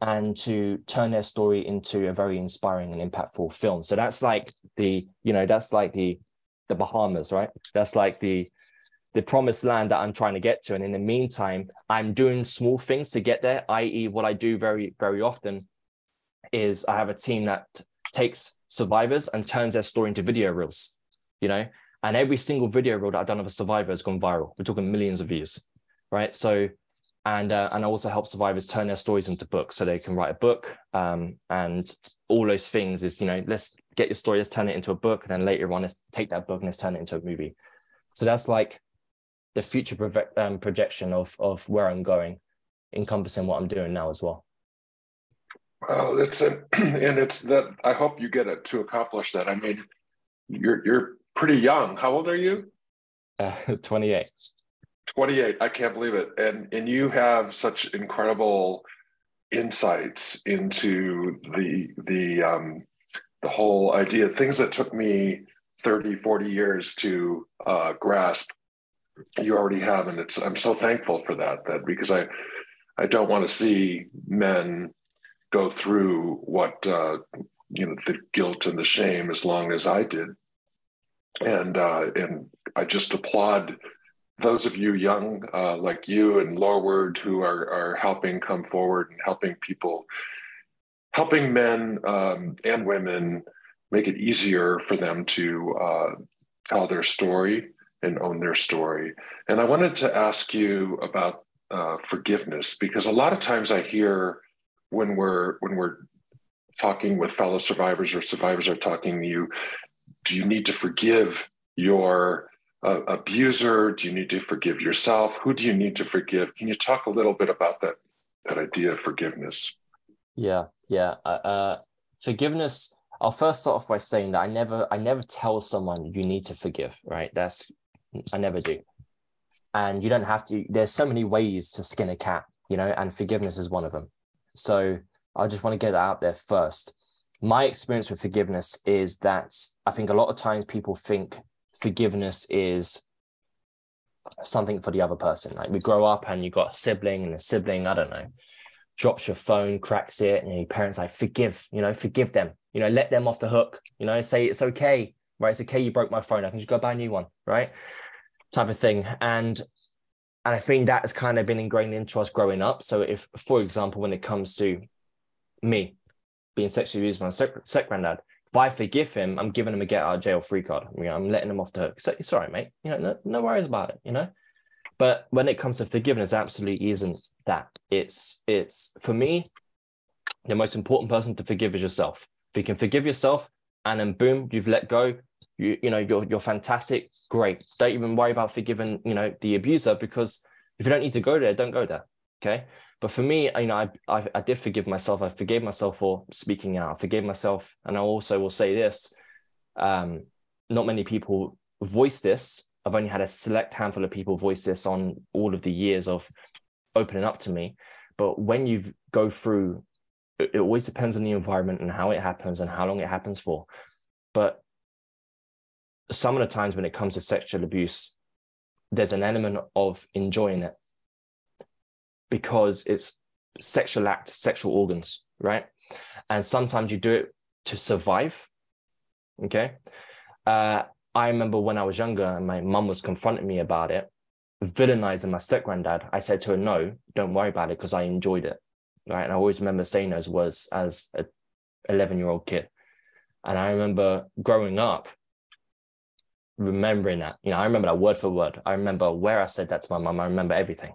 and to turn their story into a very inspiring and impactful film. So that's like the you know that's like the the Bahamas, right? That's like the the promised land that I'm trying to get to. And in the meantime, I'm doing small things to get there, i.e., what I do very, very often is I have a team that takes survivors and turns their story into video reels, you know, and every single video reel that I've done of a survivor has gone viral. We're talking millions of views, right? So, and uh, and I also help survivors turn their stories into books, so they can write a book. Um, and all those things is, you know, let's get your story, let's turn it into a book, and then later on, let's take that book and let's turn it into a movie. So that's like the future um, projection of of where I'm going, encompassing what I'm doing now as well. Well, it's a, [CLEARS THROAT] and it's that I hope you get it to accomplish that. I mean, you're you're pretty young. How old are you? Uh, [LAUGHS] 28. 28. I can't believe it. And and you have such incredible insights into the the um the whole idea things that took me 30 40 years to uh, grasp you already have and it's i'm so thankful for that that because i i don't want to see men go through what uh, you know the guilt and the shame as long as I did, and uh, and I just applaud those of you young uh, like you and Lorward who are are helping come forward and helping people, helping men um, and women make it easier for them to uh, tell their story and own their story. And I wanted to ask you about uh, forgiveness because a lot of times I hear when we're when we're talking with fellow survivors or survivors are talking to you do you need to forgive your uh, abuser? Do you need to forgive yourself? Who do you need to forgive? Can you talk a little bit about that that idea of forgiveness? Yeah yeah uh, uh, forgiveness i'll first start off by saying that i never i never tell someone you need to forgive right? That's i never do. And you don't have to there's so many ways to skin a cat you know and forgiveness is one of them. So I just want to get that out there first. My experience with forgiveness is that I think a lot of times people think forgiveness is something for the other person. Like we grow up and you got a sibling and a sibling, I don't know, drops your phone, cracks it, and your parents like, forgive, you know, forgive them, you know, let them off the hook, you know, say it's okay, right? It's okay you broke my phone. I can just go buy a new one, right? Type of thing. And and I think that has kind of been ingrained into us growing up. So if, for example, when it comes to me being sexually abused by my step, granddad, If I forgive him, I'm giving him a get out of jail free card. I'm letting him off the hook. So mate. You know, no, no worries about it. You know, but when it comes to forgiveness, absolutely isn't that. It's it's for me, the most important person to forgive is yourself. If you can forgive yourself, and then boom, you've let go. You you know you're you're fantastic. Great. Don't even worry about forgiving you know the abuser because if you don't need to go there, don't go there. Okay. But for me, you know, I, I, I did forgive myself. I forgave myself for speaking out. I forgave myself, and I also will say this: um, not many people voice this. I've only had a select handful of people voice this on all of the years of opening up to me. But when you go through, it, it always depends on the environment and how it happens and how long it happens for. But some of the times when it comes to sexual abuse, there's an element of enjoying it because it's sexual act, sexual organs, right? And sometimes you do it to survive. Okay. Uh, I remember when I was younger and my mum was confronting me about it, villainizing my step granddad. I said to her, no, don't worry about it because I enjoyed it. Right. And I always remember saying those words as a 11 year old kid. And I remember growing up, remembering that. You know, I remember that word for word. I remember where I said that to my mum. I remember everything.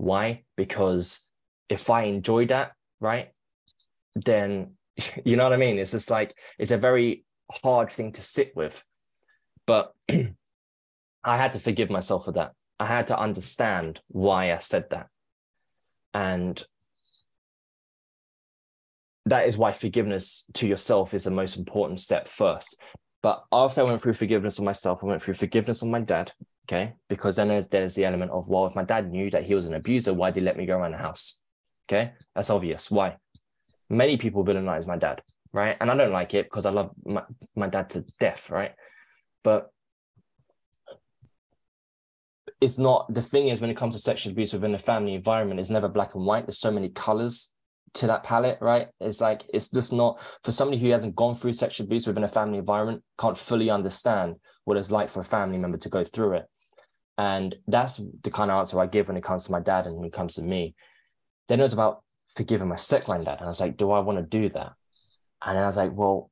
Why? Because if I enjoy that, right, then [LAUGHS] you know what I mean? It's just like it's a very hard thing to sit with. But [CLEARS THROAT] I had to forgive myself for that. I had to understand why I said that. And that is why forgiveness to yourself is the most important step first. But after I went through forgiveness of myself, I went through forgiveness of my dad. Okay. Because then there's, there's the element of, well, if my dad knew that he was an abuser, why did he let me go around the house? Okay. That's obvious. Why? Many people villainize my dad. Right. And I don't like it because I love my, my dad to death. Right. But it's not the thing is when it comes to sexual abuse within the family environment, it's never black and white. There's so many colors to that palette, right? It's like it's just not for somebody who hasn't gone through sexual abuse within a family environment, can't fully understand what it's like for a family member to go through it. And that's the kind of answer I give when it comes to my dad and when it comes to me. Then it was about forgiving my step granddad. And I was like, do I want to do that? And I was like, well,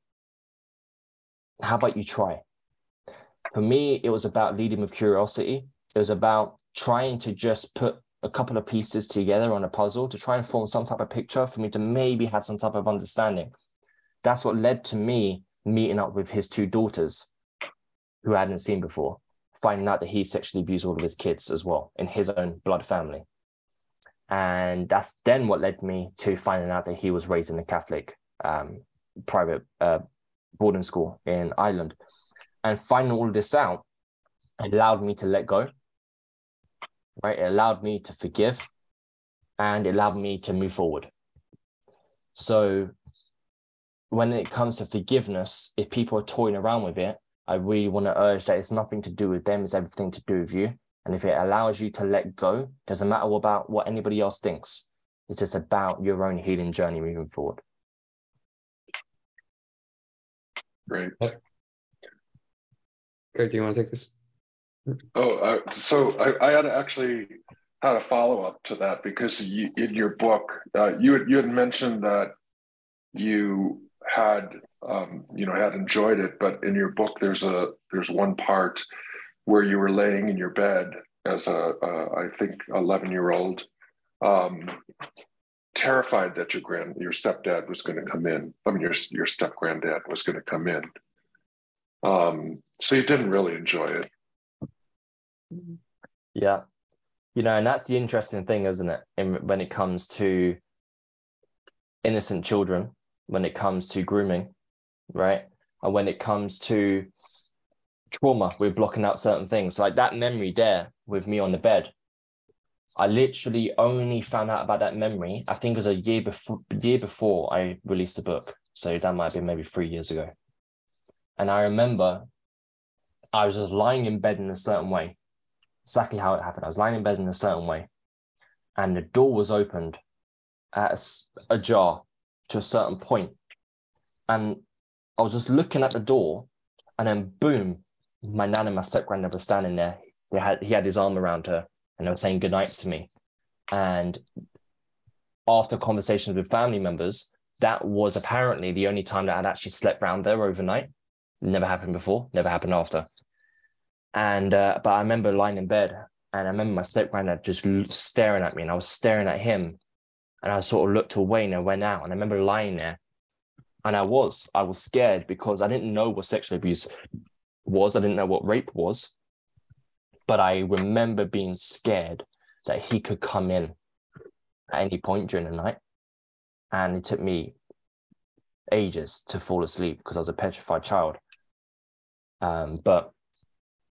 how about you try? For me, it was about leading with curiosity. It was about trying to just put a couple of pieces together on a puzzle to try and form some type of picture for me to maybe have some type of understanding. That's what led to me meeting up with his two daughters who I hadn't seen before, finding out that he sexually abused all of his kids as well in his own blood family. And that's then what led me to finding out that he was raised in a Catholic um, private uh, boarding school in Ireland. And finding all of this out allowed me to let go right? It allowed me to forgive and it allowed me to move forward. So when it comes to forgiveness, if people are toying around with it, I really want to urge that it's nothing to do with them, it's everything to do with you. And if it allows you to let go, doesn't matter about what anybody else thinks. It's just about your own healing journey moving forward. Great. Craig, do you want to take this? Oh, uh, so I, I had actually had a follow up to that because you, in your book, uh, you had, you had mentioned that you had um, you know had enjoyed it, but in your book there's a there's one part where you were laying in your bed as a, a I think eleven year old, um, terrified that your grand your stepdad was going to come in. I mean your your step granddad was going to come in. Um, so you didn't really enjoy it. Yeah. You know, and that's the interesting thing, isn't it? In, when it comes to innocent children, when it comes to grooming, right? And when it comes to trauma, we're blocking out certain things. Like that memory there with me on the bed. I literally only found out about that memory, I think it was a year before year before I released the book. So that might been maybe three years ago. And I remember I was just lying in bed in a certain way exactly how it happened. I was lying in bed in a certain way, and the door was opened at a, ajar to a certain point, and I was just looking at the door, and then boom, my nan and my step granddad were standing there. They had he had his arm around her, and they were saying good nights to me, and after conversations with family members, that was apparently the only time that I'd actually slept round there overnight. Never happened before, never happened after. And uh, but I remember lying in bed and I remember my step granddad just staring at me and I was staring at him and I sort of looked away and I went out and I remember lying there and I was I was scared because I didn't know what sexual abuse was. I didn't know what rape was. But I remember being scared that he could come in at any point during the night. And it took me ages to fall asleep because I was a petrified child. Um, but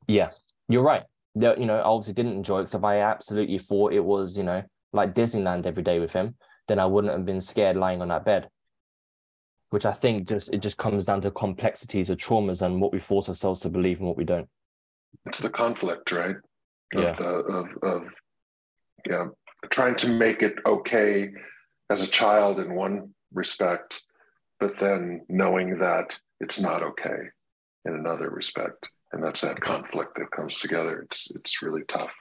yeah, you're right. You know, I obviously didn't enjoy it because I absolutely thought it was, you know, like Disneyland every day with him, then I wouldn't have been scared lying on that bed. Which I think just it just comes down to complexities of traumas and what we force ourselves to believe and what we don't. It's the conflict, right? Of, yeah. of, of yeah, trying to make it okay as a child in one respect, but then knowing that it's not okay in another respect and that's that conflict that comes together. It's it's really tough.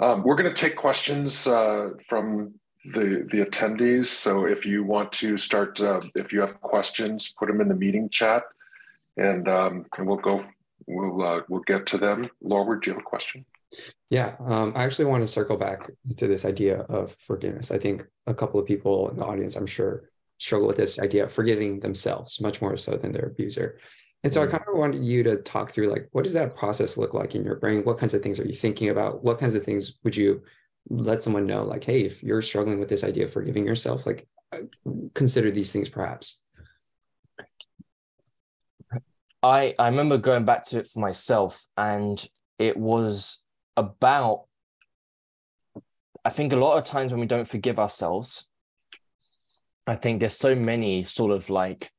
Um, we're going to take questions uh, from the the attendees. So if you want to start, uh, if you have questions, put them in the meeting chat, and um, and we'll go. We'll uh, we'll get to them. Lorward, do you have a question? Yeah, um, I actually want to circle back to this idea of forgiveness. I think a couple of people in the audience, I'm sure, struggle with this idea of forgiving themselves much more so than their abuser. And so I mm. kind of wanted you to talk through like, what does that process look like in your brain? What kinds of things are you thinking about? What kinds of things would you let someone know? Like, hey, if you're struggling with this idea of forgiving yourself, like uh, consider these things perhaps. I, I remember going back to it for myself and it was about, I think a lot of times when we don't forgive ourselves, I think there's so many sort of like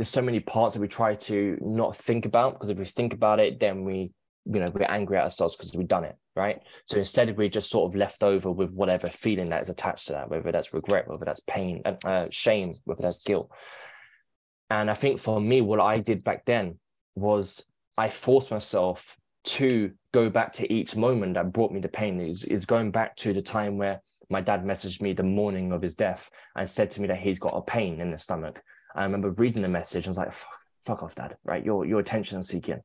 there's so many parts that we try to not think about because if we think about it, then we, you know, we're angry at ourselves because we've done it, right? So instead, we're just sort of left over with whatever feeling that is attached to that, whether that's regret, whether that's pain, uh, shame, whether that's guilt. And I think for me, what I did back then was I forced myself to go back to each moment that brought me the pain. Is is going back to the time where my dad messaged me the morning of his death and said to me that he's got a pain in the stomach. I remember reading the message. I was like, fuck, fuck off, dad, right? You're, you're attention seeking.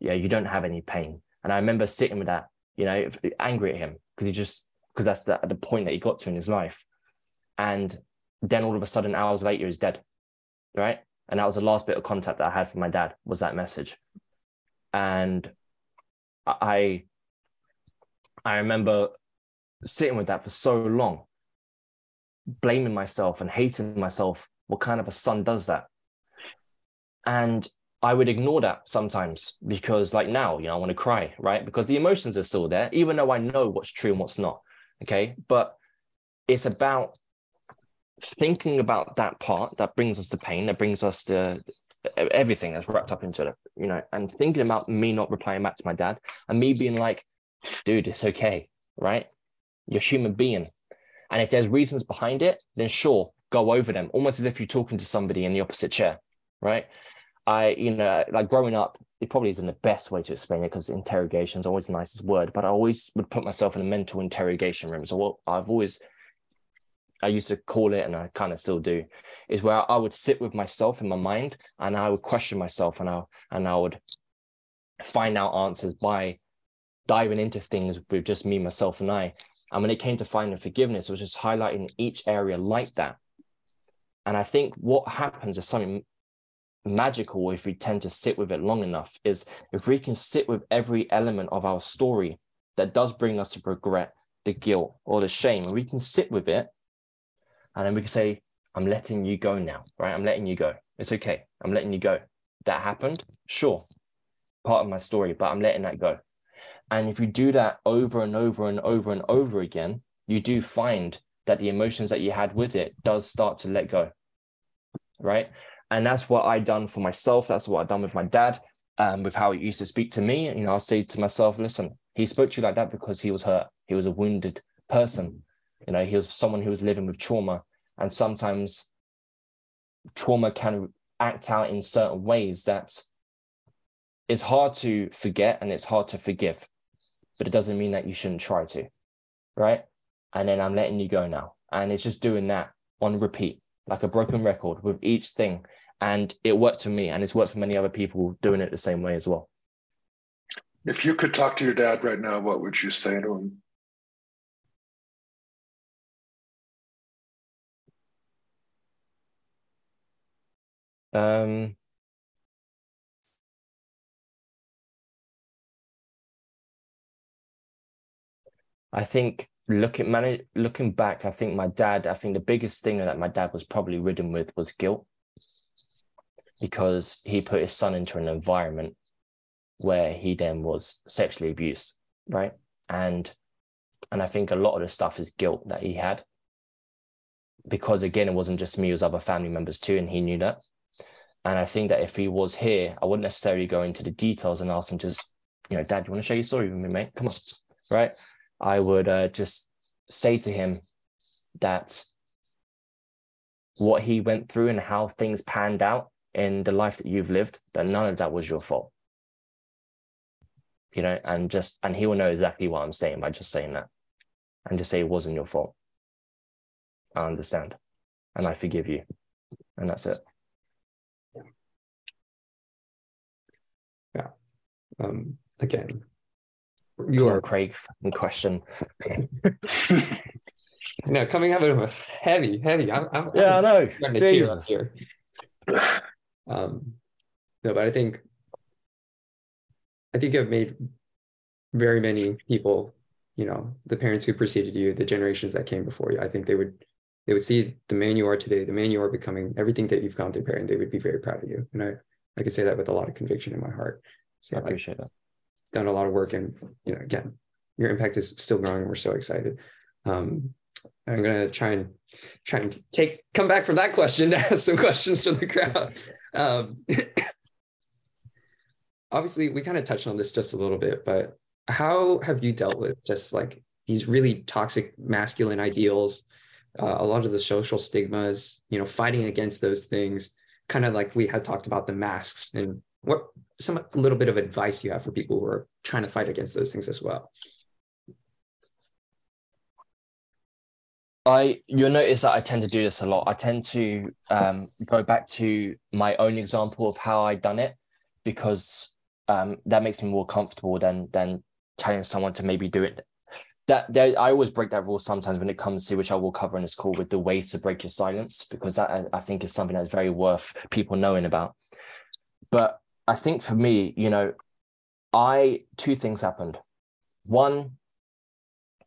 Yeah, you don't have any pain. And I remember sitting with that, you know, angry at him because he just, because that's the, the point that he got to in his life. And then all of a sudden, hours later, he's dead, right? And that was the last bit of contact that I had from my dad was that message. And I, I remember sitting with that for so long, blaming myself and hating myself what kind of a son does that? And I would ignore that sometimes because, like now, you know, I want to cry, right? Because the emotions are still there, even though I know what's true and what's not. Okay. But it's about thinking about that part that brings us to pain, that brings us to everything that's wrapped up into it, you know, and thinking about me not replying back to my dad and me being like, dude, it's okay, right? You're human being. And if there's reasons behind it, then sure, go over them, almost as if you're talking to somebody in the opposite chair, right? I, you know, like growing up, it probably isn't the best way to explain it because interrogation is always the nicest word, but I always would put myself in a mental interrogation room. So what I've always, I used to call it, and I kind of still do, is where I would sit with myself in my mind and I would question myself and I and I would find out answers by diving into things with just me, myself, and I. And when it came to finding forgiveness, it was just highlighting each area like that and I think what happens is something magical if we tend to sit with it long enough is if we can sit with every element of our story that does bring us to regret, the guilt, or the shame, and we can sit with it, and then we can say, I'm letting you go now, right? I'm letting you go. It's okay. I'm letting you go. That happened, sure, part of my story, but I'm letting that go. And if you do that over and over and over and over again, you do find that the emotions that you had with it does start to let go right? And that's what I done for myself. That's what I done with my dad, um, with how he used to speak to me. You know, I'll say to myself, listen, he spoke to you like that because he was hurt. He was a wounded person. You know, he was someone who was living with trauma. And sometimes trauma can act out in certain ways that it's hard to forget and it's hard to forgive, but it doesn't mean that you shouldn't try to, right? And then I'm letting you go now. And it's just doing that on repeat, like a broken record with each thing. And it worked for me and it's worked for many other people doing it the same way as well. If you could talk to your dad right now, what would you say to him? Um, I think looking looking back, I think my dad, I think the biggest thing that my dad was probably ridden with was guilt because he put his son into an environment where he then was sexually abused, right? And and I think a lot of the stuff is guilt that he had. Because again, it wasn't just me, it was other family members too, and he knew that. And I think that if he was here, I wouldn't necessarily go into the details and ask him just, you know, Dad, you want to share your story with me, mate? Come on, right? I would uh, just say to him that what he went through and how things panned out in the life that you've lived, that none of that was your fault. You know, and just, and he will know exactly what I'm saying by just saying that and just say it wasn't your fault. I understand and I forgive you. And that's it. Yeah. Um, again, you are Craig fucking question. [LAUGHS] no, coming out of a heavy, heavy. I'm, I'm yeah, I'm I know. Jesus. here. Um, no, but I think I think I've made very many people, you know, the parents who preceded you, the generations that came before you. I think they would they would see the man you are today, the man you are becoming, everything that you've gone through, parent. They would be very proud of you, and I I can say that with a lot of conviction in my heart. So I appreciate that done a lot of work and you know again your impact is still growing and we're so excited. Um, i'm going to try and try and take come back from that question to ask some questions from the crowd. Um, [COUGHS] obviously we kind of touched on this just a little bit but how have you dealt with just like these really toxic masculine ideals uh, a lot of the social stigmas you know fighting against those things? Kind of like we had talked about the masks and what some little bit of advice you have for people who are trying to fight against those things as well? I you'll notice that I tend to do this a lot. I tend to um, go back to my own example of how I done it because um, that makes me more comfortable than than telling someone to maybe do it. That there, I always break that rule sometimes when it comes to which I will cover in this call with the ways to break your silence because that I think is something that's very worth people knowing about. But I think for me, you know, I two things happened. One,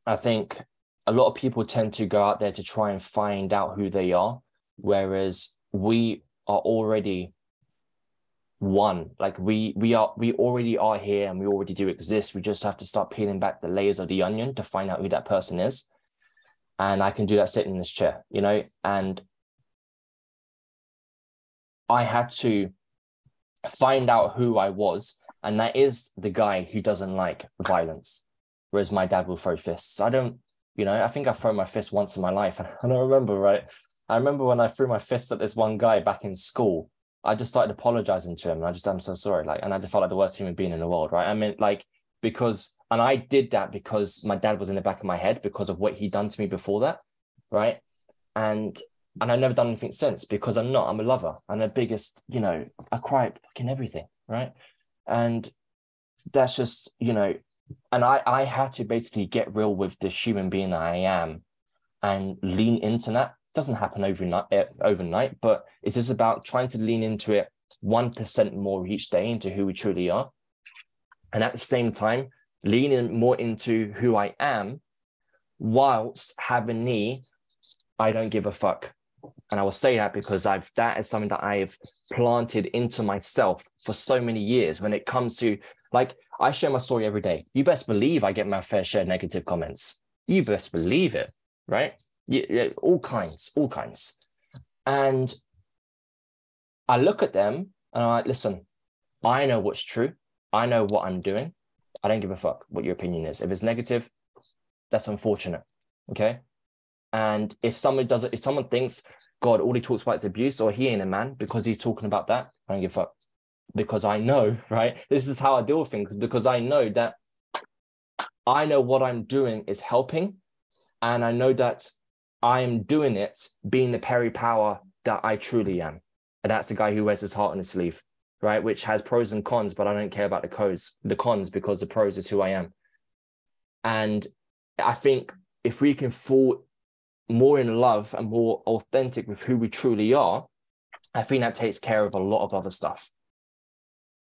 I think a lot of people tend to go out there to try and find out who they are, whereas we are already one. Like we we are we already are here and we already do exist. We just have to start peeling back the layers of the onion to find out who that person is. And I can do that sitting in this chair, you know, and I had to find out who I was, and that is the guy who doesn't like violence. Whereas my dad will throw fists. I don't, you know, I think I've thrown my fist once in my life. [LAUGHS] And I don't remember, right? I remember when I threw my fist at this one guy back in school. I just started apologizing to him. And I just, I'm so sorry. Like, and I just felt like the worst human being in the world, right? I mean, like, because, and I did that because my dad was in the back of my head because of what he'd done to me before that, right? And and I've never done anything since because I'm not. I'm a lover. I'm the biggest, you know, I cry at fucking everything, right? And that's just, you know, and I I had to basically get real with the human being that I am and lean into that. Doesn't happen overnight eh, overnight, but it's just about trying to lean into it one percent more each day into who we truly are. And at the same time, leaning more into who I am whilst having the I don't give a fuck and I will say that because I've that is something that I've planted into myself for so many years when it comes to like I share my story every day. You best believe I get my fair share negative comments. You best believe it, right? Yeah, all kinds, all kinds. And I look at them and I'm like, listen, I know what's true. I know what I'm doing. I don't give a fuck what your opinion is. If it's negative, that's unfortunate. Okay. And if someone does it, if someone thinks, God, all he talks about is abuse, or he ain't a man because he's talking about that, I don't give a fuck. Because I know, [LAUGHS] right? This is how I deal with things because I know that I know what I'm doing is helping. And I know that I'm doing it being the Perry Power that I truly am. And that's the guy who wears his heart on his sleeve, right? Which has pros and cons, but I don't care about the codes, the cons, because the pros is who I am. And I think if we can fall more in love and more authentic with who we truly are, I think that takes care of a lot of other stuff.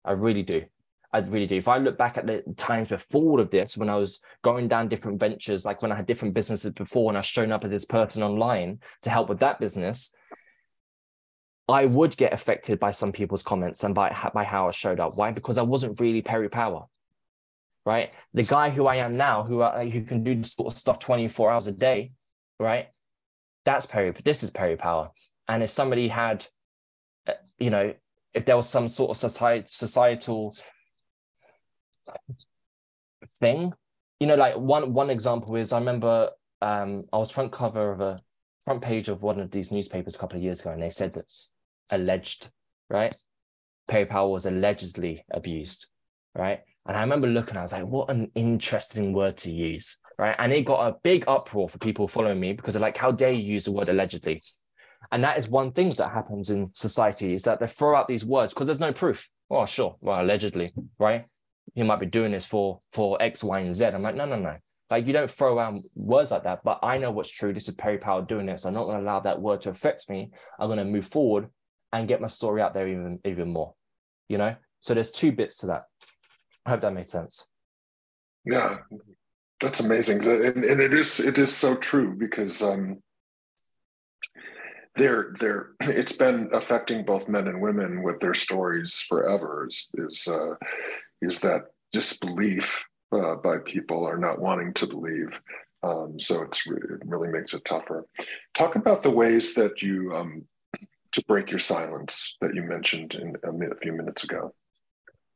I really do. I really do. If I look back at the times before all of this, when I was going down different ventures, like when I had different businesses before and I was showing up as this person online to help with that business, I would get affected by some people's comments and by, by how I showed up. Why? Because I wasn't really Perry Power, right? The guy who I am now, who, I, who can do this sort of stuff 24 hours a day, right? That's Perry. This is Perry Power. And if somebody had, uh, you know, if there was some sort of society, societal thing, you know, like one one example is I remember um, I was front cover of a front page of one of these newspapers a couple of years ago, and they said that alleged, right? Perry Power was allegedly abused, right? And I remember looking, I was like, what an interesting word to use, right? And it got a big uproar for people following me because they're like, how dare you use the word allegedly? And that is one thing that happens in society is that they throw out these words because there's no proof. Oh, sure. Well, allegedly, right? He might be doing this for for X, Y, and Z. I'm like, no, no, no. Like you don't throw around words like that. But I know what's true. This is Perry Power doing this. I'm not going to allow that word to affect me. I'm going to move forward and get my story out there even even more. You know. So there's two bits to that. I hope that made sense. Yeah, that's amazing, and, and it is it is so true because um, they're they're [CLEARS THROAT] it's been affecting both men and women with their stories forever. Is is uh, is that disbelief uh, by people or not wanting to believe? Um, so it's it really makes it tougher. Talk about the ways that you um, to break your silence that you mentioned in a, a few minutes ago.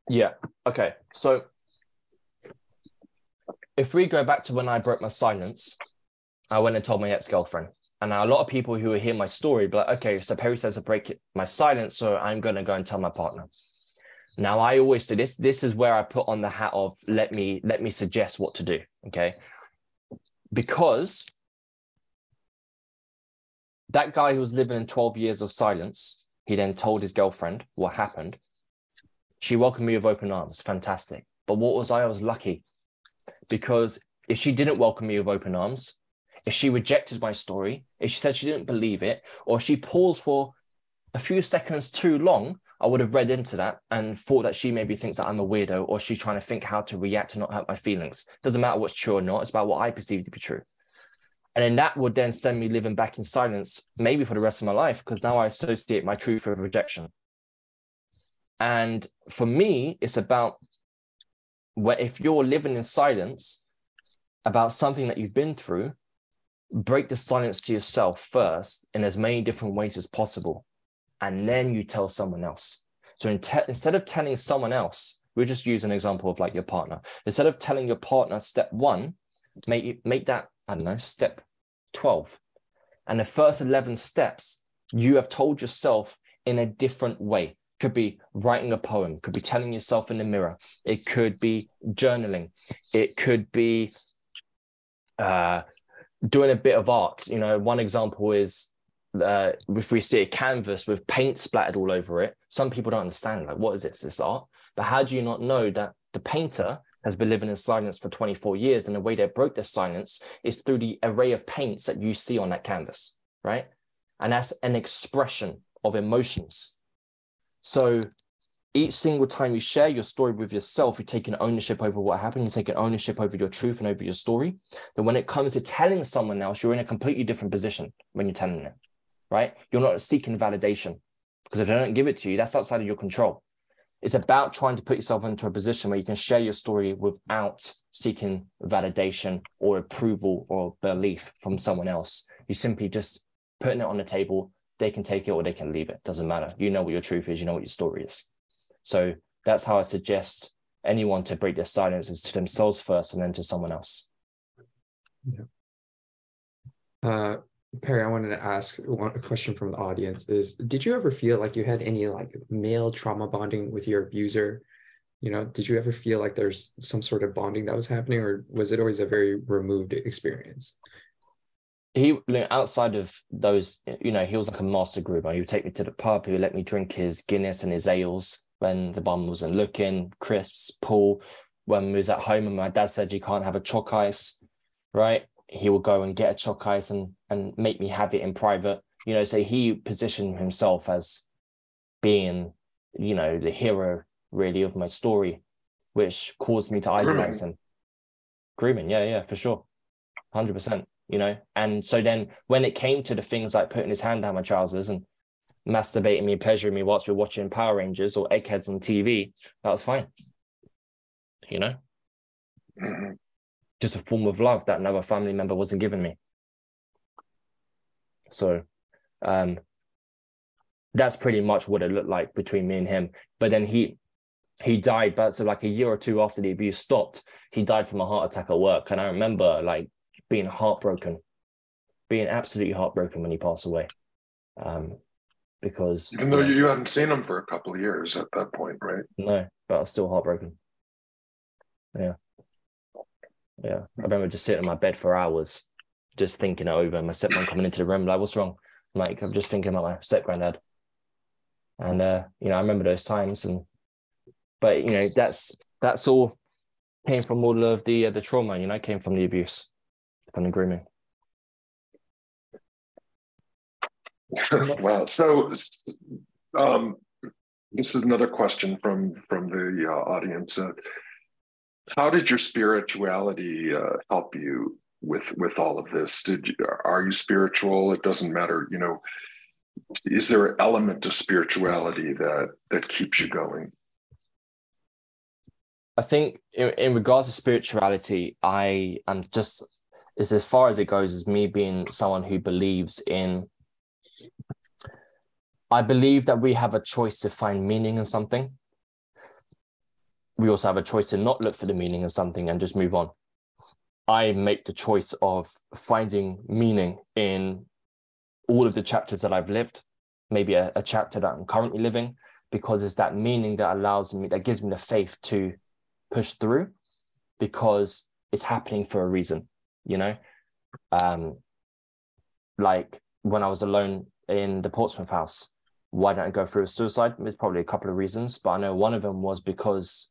Yeah. Okay. So if we go back to when I broke my silence, I went and told my ex girlfriend. And now a lot of people who hear my story, but like, okay, so Perry says to break my silence, so I'm going to go and tell my partner. Now I always say this. This is where I put on the hat of let me let me suggest what to do. Okay, because that guy who was living in 12 years of silence, he then told his girlfriend what happened. She welcomed me with open arms. Fantastic. But what was I? I was lucky because if she didn't welcome me with open arms, if she rejected my story, if she said she didn't believe it, or she paused for a few seconds too long, I would have read into that and thought that she maybe thinks that I'm a weirdo or she's trying to think how to react to not hurt my feelings. Doesn't matter what's true or not, it's about what I perceive to be true. And then that would then send me living back in silence, maybe for the rest of my life, because now I associate my truth with rejection. And for me, it's about where if you're living in silence about something that you've been through, break the silence to yourself first in as many different ways as possible. And then you tell someone else. So in te- instead of telling someone else, we'll just use an example of like your partner. Instead of telling your partner step one, make make that, I don't know, step 12. And the first 11 steps, you have told yourself in a different way. Could be writing a poem, could be telling yourself in the mirror, it could be journaling, it could be uh, doing a bit of art. You know, one example is uh, if we see a canvas with paint splattered all over it, some people don't understand, like, what is this? This art? But how do you not know that the painter has been living in silence for 24 years, and the way they broke their silence is through the array of paints that you see on that canvas, right? And that's an expression of emotions. So each single time you share your story with yourself, you're taking ownership over what happened, you're taking ownership over your truth and over your story. Then when it comes to telling someone else, you're in a completely different position when you're telling it, right? You're not seeking validation because if they don't give it to you, that's outside of your control. It's about trying to put yourself into a position where you can share your story without seeking validation or approval or belief from someone else. You simply just putting it on the table. They can take it or they can leave it. Doesn't matter. You know what your truth is. You know what your story is. So that's how I suggest anyone to break their silences to themselves first and then to someone else. Yeah. Uh, Perry, I wanted to ask one question from the audience is did you ever feel like you had any like male trauma bonding with your abuser? You know, did you ever feel like there's some sort of bonding that was happening or was it always a very removed experience? He like, outside of those, you know, he was like a master groomer. He would take me to the pub. He would let me drink his Guinness and his ales when the bum wasn't looking. Crisps, pool. When we was at home and my dad said you can't have a chalk ice, right? He would go and get a chalk ice and and make me have it in private. You know, so he positioned himself as being, you know, the hero really of my story, which caused me to idolize him. Grooming, yeah, yeah, for sure, hundred percent you know. And so then when it came to the things like putting his hand down my trousers and masturbating me, pleasuring me whilst we are watching Power Rangers or Eggheads on TV, that was fine. You know? Mm-hmm. Just a form of love that another family member wasn't giving me. So um that's pretty much what it looked like between me and him. But then he he died, but so like a year or two after the abuse stopped, he died from a heart attack at work. And I remember like being heartbroken, being absolutely heartbroken when he passed away. Um, because even though you hadn't seen him for a couple of years at that point, right? No, but I was still heartbroken. Yeah. Yeah. I remember just sitting in my bed for hours, just thinking it over. My stepmom coming into the room, like, what's wrong? I'm like, I'm just thinking about my step granddad. And uh, you know, I remember those times and but you know, that's that's all came from all of the uh, the trauma, you know, came from the abuse from the grooming. wow. So, um, this is another question from from the uh, audience. Uh, how did your spirituality uh, help you with with all of this? Did you, are you spiritual? It doesn't matter. You know, is there an element of spirituality that that keeps you going? I think in, in regards to spirituality, I am just is as far as it goes as me being someone who believes in I believe that we have a choice to find meaning in something. We also have a choice to not look for the meaning in something and just move on. I make the choice of finding meaning in all of the chapters that I've lived, maybe a, a chapter that I'm currently living, because it's that meaning that allows me, that gives me the faith to push through because it's happening for a reason you know? Um like when i was alone in the portsmouth house why didn't i go through a suicide? There's probably a couple of reasons but i know one of them was because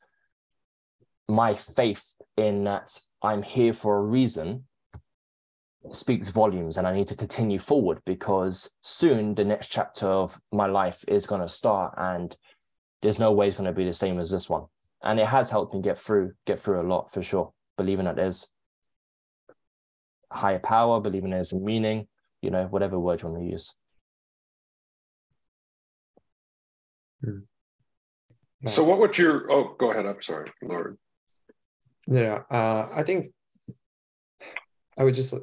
my faith in that i'm here for a reason speaks volumes and i need to continue forward because soon the next chapter of my life is going to start and there's no way it's going to be the same as this one. And it has helped me get through get through a lot for sure believing that there's higher power, believing there's a meaning, you know, whatever word you want to use. Hmm. So, what would your? Oh, go ahead. I'm sorry, Lorward. Yeah, uh, I think I was just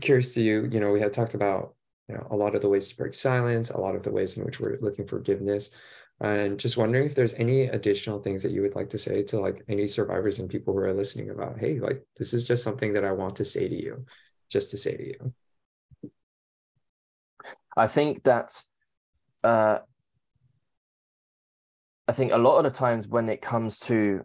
curious to you. You know, we had talked about you know a lot of the ways to break silence, a lot of the ways in which we're looking for forgiveness and just wondering if there's any additional things that you would like to say to like any survivors and people who are listening about hey like this is just something that i want to say to you just to say to you. I think that uh i think a lot of the times when it comes to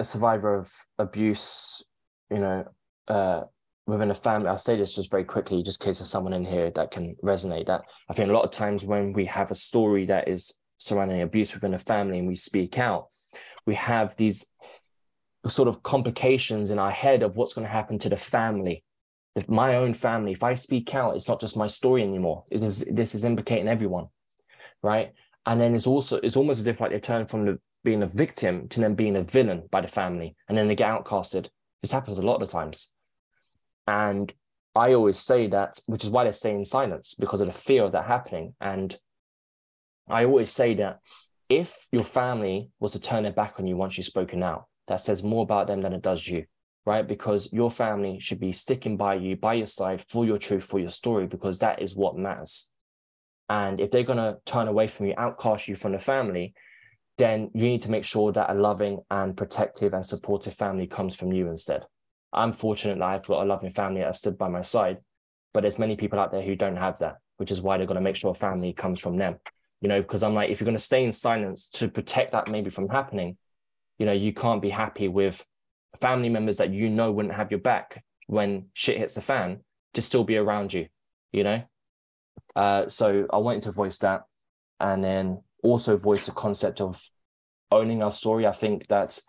a survivor of abuse you know uh within a family i'll say this just very quickly just in case there's someone in here that can resonate that. I think a lot of times when we have a story that is surrounding abuse within a family and we speak out, we have these sort of complications in our head of what's going to happen to the family, my own family. If I speak out, it's not just my story anymore. It is, this is implicating everyone, right? And then it's also it's almost as if like they turn from the, being a victim to then being a villain by the family, and then they get outcasted. This happens a lot of times, and I always say that, which is why they stay in silence because of the fear of that happening. And I always say that if your family was to turn their back on you once you've spoken out, that says more about them than it does you, right? Because your family should be sticking by you, by your side for your truth, for your story, because that is what matters. And if they're going to turn away from you, outcast you from the family, then you need to make sure that a loving and protective and supportive family comes from you instead. I'm fortunate that I've got a loving family that stood by my side, but there's many people out there who don't have that, which is why they're going to make sure family comes from them you know, because I'm like, if you're going to stay in silence to protect that maybe from happening, you know, you can't be happy with family members that you know wouldn't have your back when shit hits the fan to still be around you, you know? Uh, so I wanted to voice that and then also voice the concept of owning our story. I think that's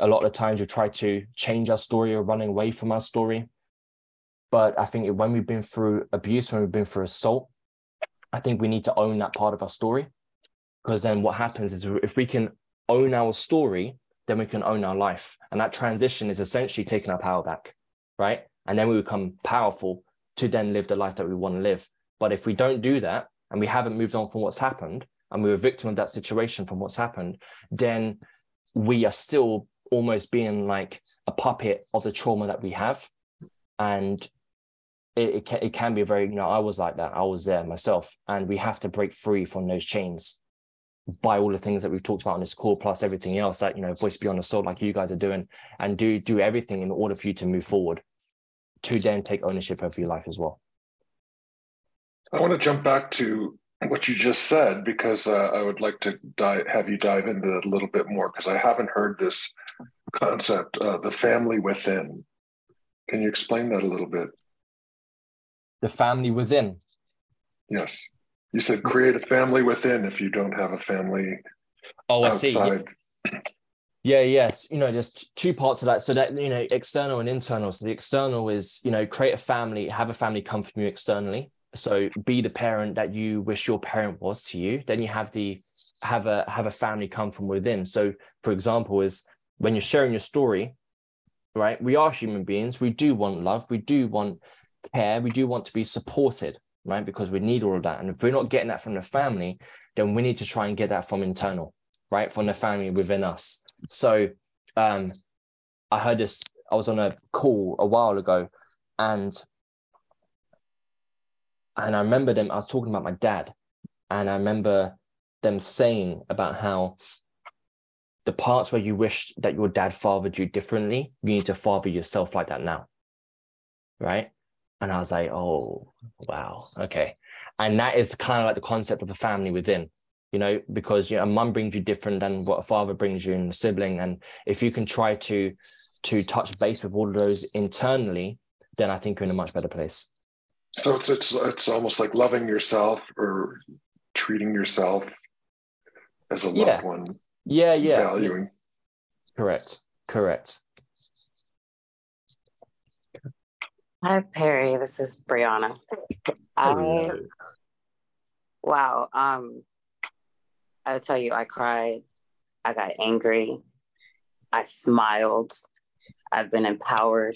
a lot of times we try to change our story or running away from our story. But I think when we've been through abuse, when we've been through assault, I think we need to own that part of our story. Because then what happens is if we can own our story, then we can own our life. And that transition is essentially taking our power back, right? And then we become powerful to then live the life that we want to live. But if we don't do that and we haven't moved on from what's happened and we were a victim of that situation from what's happened, then we are still almost being like a puppet of the trauma that we have. And it, it, can, it can be very, you know, I was like that. I was there myself. And we have to break free from those chains by all the things that we've talked about on this call, plus everything else that, you know, voices beyond assault, like you guys are doing, and do do everything in order for you to move forward to then take ownership of your life as well. I want to jump back to what you just said because uh, I would like to dive, have you dive into it a little bit more because I haven't heard this concept, uh, the family within. Can you explain that a little bit? The family within. Yes. You said create a family within if you don't have a family oh, I outside. see. Yeah, yes. You know, there's two parts of that. So that, you know, external and internal. So the external is, you know, create a family, have a family come from you externally. So be the parent that you wish your parent was to you. Then you have the have a have a family come from within. So for example, is when you're sharing your story, right? We are human beings. We do want love. We do want care. We do want to be supported right? Because we need all of that. And if we're not getting that from the family, then we need to try and get that from internal, right? From the family within us. So um, I heard this, I was on a call a while ago and and I remember them, I was talking about my dad, and I remember them saying about how the parts where you wish that your dad fathered you differently, you need to father yourself like that now. Right. And I was like, oh, wow, okay. And that is kind of like the concept of a family within, you know, because you know, a mum brings you different than what a father brings you and a sibling. And if you can try to to touch base with all of those internally, then I think you're in a much better place. So it's it's it's almost like loving yourself or treating yourself as a loved Yeah. one, Yeah, yeah. valuing. Correct. Correct. Hi, Perry. This is Brianna. I, wow. Um, I'll tell you, I cried. I got angry. I smiled. I've been empowered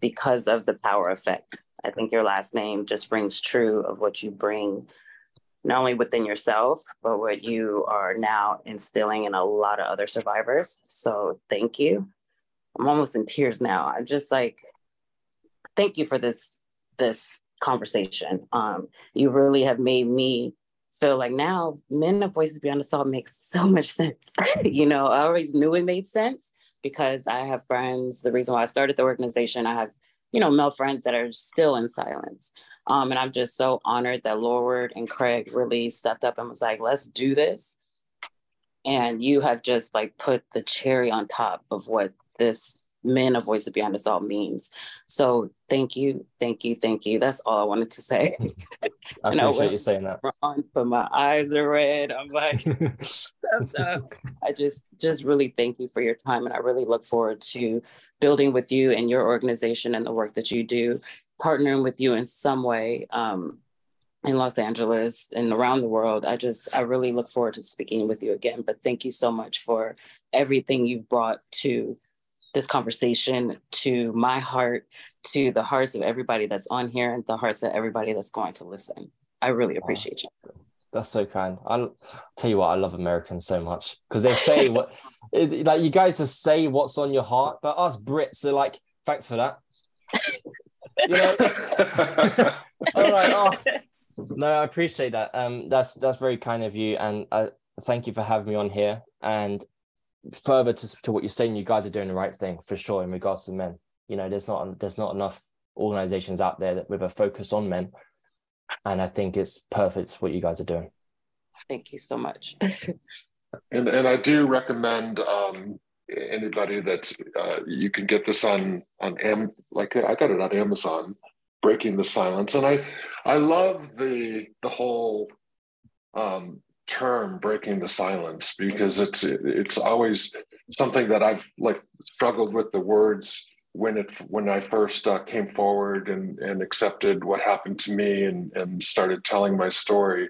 because of the power effect. I think your last name just rings true of what you bring, not only within yourself, but what you are now instilling in a lot of other survivors. So thank you. I'm almost in tears now. I'm just like, thank you for this this conversation. Um, you really have made me feel like now men of voices beyond assault makes [LAUGHS] so much sense. you know, I always knew it made sense because I have friends. The reason why I started the organization, I have you know male friends that are still in silence, um, and I'm just so honored that Lorward and Craig really stepped up and was like, let's do this. And you have just like put the cherry on top of what this men of voices beyond assault means. So thank you, thank you, thank you. That's all I wanted to say. [LAUGHS] I appreciate when- you saying that. But my eyes are red. I'm like. [LAUGHS] I just just really thank you for your time and I really look forward to building with you and your organization and the work that you do, partnering with you in some way um, in Los Angeles and around the world. I just I really look forward to speaking with you again. But thank you so much for everything you've brought to this conversation, to my heart, to the hearts of everybody that's on here and the hearts of everybody that's going to listen. I really appreciate you. That's so kind. I'll tell you what, I love Americans so much because they say what, [LAUGHS] it, like you guys just say what's on your heart, but us Brits are like, thanks for that. You know, [LAUGHS] all right. Oh, no, I appreciate that. Um, that's that's very kind of you, and uh, thank you for having me on here. And further to to what you're saying, you guys are doing the right thing for sure in regards to men. You know, there's not there's not enough organizations out there that with a focus on men, and I think it's perfect what you guys are doing. Thank you so much. [LAUGHS] And and I do recommend um, anybody that uh, you can get this on on Am like I got it on Amazon. breaking the silence. And I I love the the whole um, term breaking the silence because it's it's always something that I've like struggled with the words when it when I first uh, came forward and and accepted what happened to me and and started telling my story.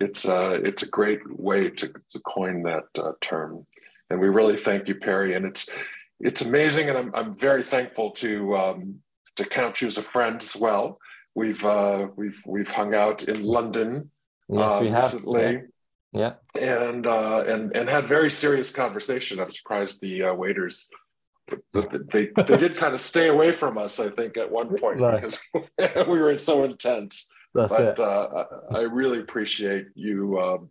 It's uh it's a great way to, to coin that uh, term, and we really thank you, Perry. And it's it's amazing, and I'm I'm very thankful to um, to count you as a friend as well. We've uh, we've we've hung out in London. Yes, we uh, have. recently Yeah. And uh, and and had very serious conversation. I'm surprised the uh, waiters they they did kind of [LAUGHS] stay away from us. I think at one point No. because [LAUGHS] we were so intense. That's but it. uh, I I really appreciate you um,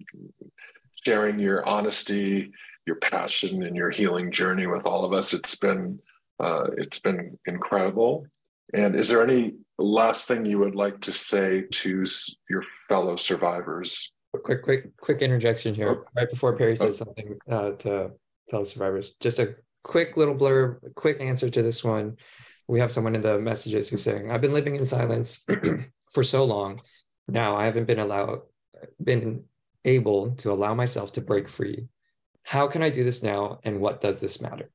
sharing your honesty, your passion, and your healing journey with all of us. It's been uh, it's been incredible. And is there any last thing you would like to say to your fellow survivors? Quick, quick, quick interjection here, Oh. right before Perry Oh. says something uh, to fellow survivors. Just a quick little blurb, quick answer to this one. We have someone in the messages who's saying, "I've been living in silence [CLEARS THROAT] for so long. Now I haven't been allowed, been able to allow myself to break free. How can I do this now? And what does this matter?"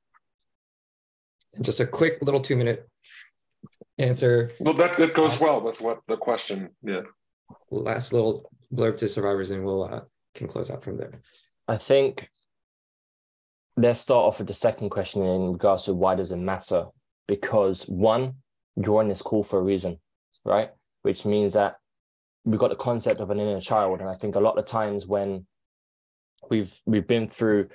And just a quick little two minute answer. Well, that, that goes well with what the question. Yeah. Last little blurb to survivors, and we'll uh, can close out from there. I think let's start off with the second question in regards to why does it matter? Because one, you're on this call for a reason, right? Which means that we've got the concept of an inner child. And I think a lot of times when we've we've been through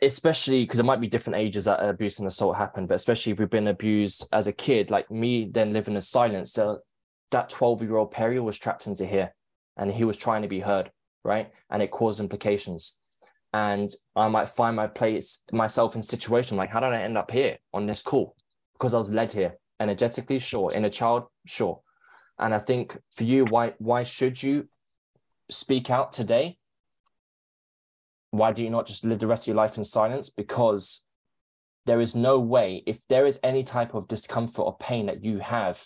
especially because it might be different ages that abuse and assault happened, but especially if we've been abused as a kid, like me, then living in silence, that 12 year old Perry was trapped into here and he was trying to be heard, right? And it caused implications. And I might find my place myself in situation like, how did I end up here on this call? Because I was led here energetically, sure. Inner child, sure. And I think for you, why why should you speak out today? Why do you not just live the rest of your life in silence? Because there is no way, if there is any type of discomfort or pain that you have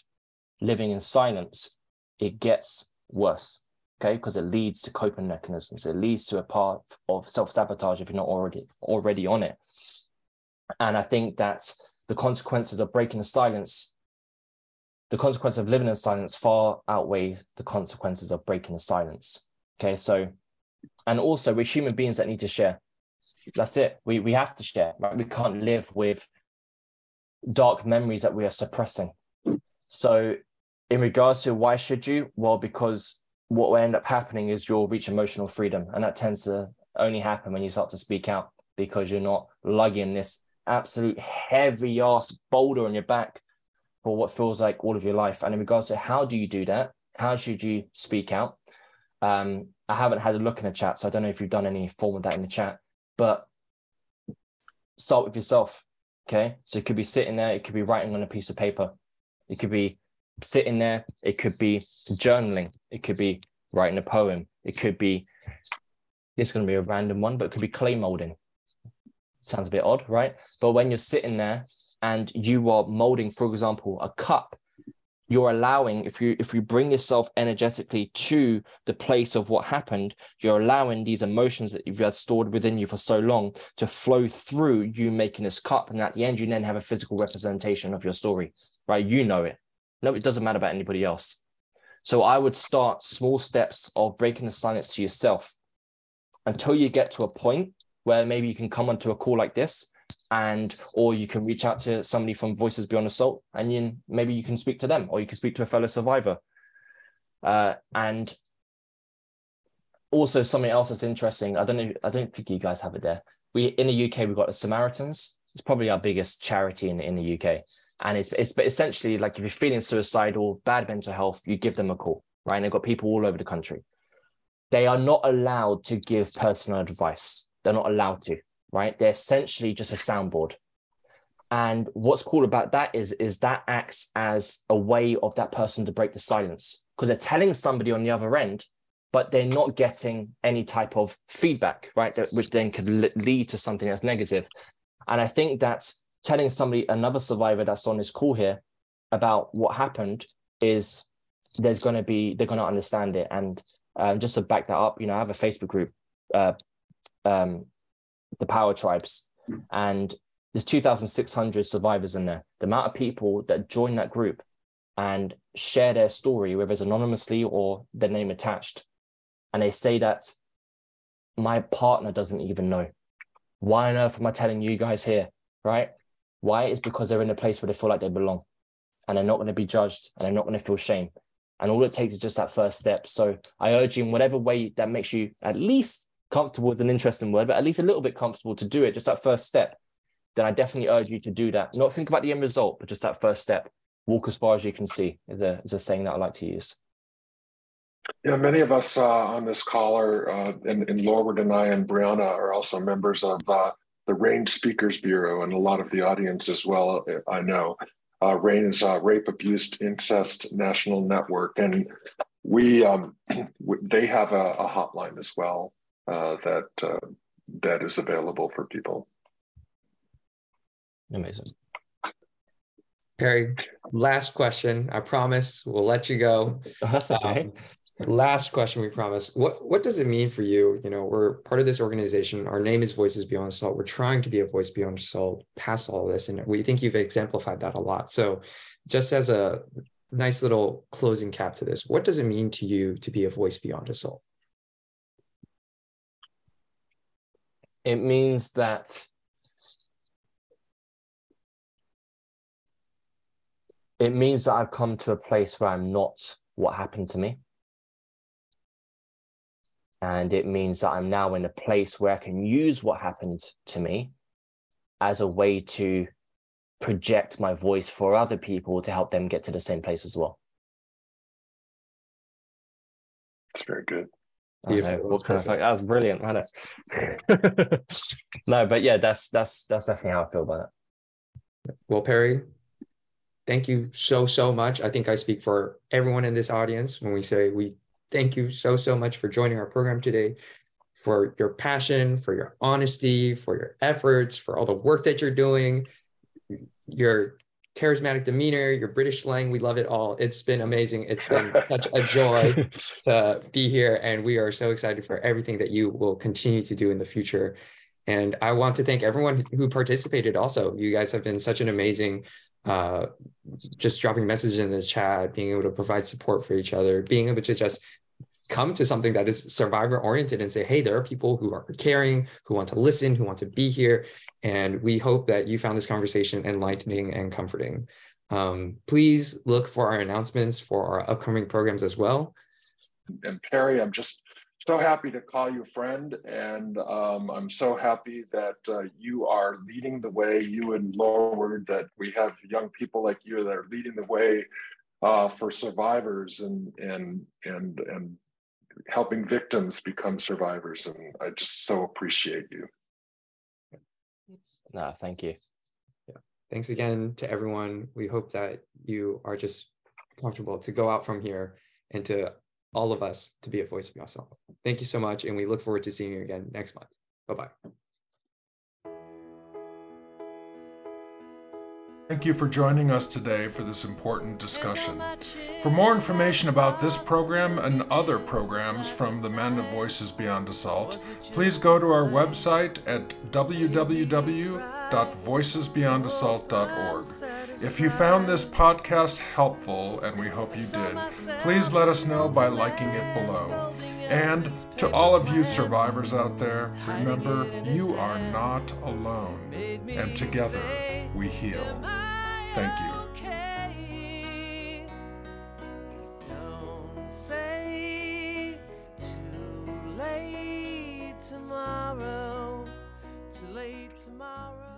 living in silence, it gets worse. Okay, because it leads to coping mechanisms. It leads to a path of self-sabotage if you're not already already on it. And I think that the consequences of breaking the silence, the consequences of living in silence far outweigh the consequences of breaking the silence. Okay, so and also we're human beings that need to share. That's it. We we have to share, right? We can't live with dark memories that we are suppressing. So in regards to why should you? Well, because what will end up happening is you'll reach emotional freedom. And that tends to only happen when you start to speak out because you're not lugging this absolute heavy ass boulder on your back for what feels like all of your life. And in regards to how do you do that? How should you speak out? Um, I haven't had a look in the chat, so I don't know if you've done any form of that in the chat, but start with yourself. Okay. So it could be sitting there, it could be writing on a piece of paper, it could be sitting there, it could be journaling, it could be writing a poem, it could be it's going to be a random one, but it could be clay molding. Sounds a bit odd, right? But when you're sitting there and you are molding, for example, a cup, you're allowing if you if you bring yourself energetically to the place of what happened you're allowing these emotions that you've had stored within you for so long to flow through you making this cup and at the end you then have a physical representation of your story right? You know it. No it doesn't matter about anybody else. So i would start small steps of breaking the silence to yourself until you get to a point where maybe you can come onto a call like this and or you can reach out to somebody from voices beyond assault and you, maybe you can speak to them or you can speak to a fellow survivor. Uh, and also something else that's interesting i don't know i don't think you guys have it there. We in the uk we've got the samaritans. It's probably our biggest charity in, in the uk and it's, it's essentially like if you're feeling suicidal bad mental health you give them a call right and they've got people all over the country they are not allowed to give personal advice they're not allowed to right? They're essentially just a soundboard. And what's cool about that is, is that acts as a way of that person to break the silence because they're telling somebody on the other end, but they're not getting any type of feedback, right? That, which then could lead to something that's negative. And I think that telling somebody, another survivor that's on this call here, about what happened is there's going to be they're going to understand it. And um, just to back that up you know i have a facebook group uh, um, the power tribes and there's 2600 survivors in there. The amount of people that join that group and share their story whether it's anonymously or their name attached and they say that my partner doesn't even know. Why on earth am i telling you guys here right why it's because they're in a place where they feel like they belong and they're not going to be judged and they're not going to feel shame. And all it takes is just that first step. So I urge you in whatever way that makes you at least comfortable is an interesting word, but at least a little bit comfortable to do it, just that first step. Then I definitely urge you to do that. Not think about the end result, but just that first step. Walk as far as you can see is a, is a saying that I like to use. Yeah, many of us uh, on this call are, uh, and, and Lorward and I and Brianna are also members of uh, the RAINN Speakers Bureau, and a lot of the audience as well, I know. Uh, RAINN is a Rape, Abuse, Incest National Network, and we um, [CLEARS THROAT] they have a, a, hotline as well uh, that uh, that is available for people. Amazing. Perry, last question. I promise we'll let you go. that's okay. Um, last question we promise. What what does it mean for you? You know we're part of this organization. Our name is voices beyond assault we're trying to be a voice beyond assault past all this and we think you've exemplified that a lot. So just as a nice little closing cap to this what does it mean to you to be a voice beyond assault it means that it means that i've come to a place where i'm not what happened to me and it means that I'm now in a place where I can use what happened to me as a way to project my voice for other people to help them get to the same place as well. That's very good. Okay, what kind of that was brilliant, wasn't it? [LAUGHS] no, but yeah, that's that's that's definitely how I feel about it. Well, Perry, thank you so so much. I think I speak for everyone in this audience when we say we thank you so, so much for joining our program today, for your passion, for your honesty, for your efforts, for all the work that you're doing, your charismatic demeanor, your British slang. We love it all. It's been amazing. It's been [LAUGHS] such a joy to be here. And we are so excited for everything that you will continue to do in the future. And I want to thank everyone who participated also. You guys have been such an amazing uh, just dropping messages in the chat, being able to provide support for each other, being able to just come to something that is survivor oriented and say, hey, there are people who are caring, who want to listen, who want to be here. And we hope that you found this conversation enlightening and comforting. Um, please look for our announcements for our upcoming programs as well. And Perry, I'm just so happy to call you a friend. And um, I'm so happy that uh, you are leading the way, you and Lorward, that we have young people like you that are leading the way uh, for survivors and, and, and, and helping victims become survivors. And I just so appreciate you. No, thank you. Yeah. Thanks again to everyone. We hope that you are just comfortable to go out from here and to all of us to be a voice of yourself. Thank you so much. And we look forward to seeing you again next month. Bye bye. Thank you for joining us today for this important discussion. For more information about this program and other programs from the Men of Voices Beyond Assault, please go to our website at www.voicesbeyondassault.org. If you found this podcast helpful, and we hope you did, please let us know by liking it below. And to all of you survivors out there, remember you are not alone, and together we heal. Thank you. tomorrow, too late tomorrow.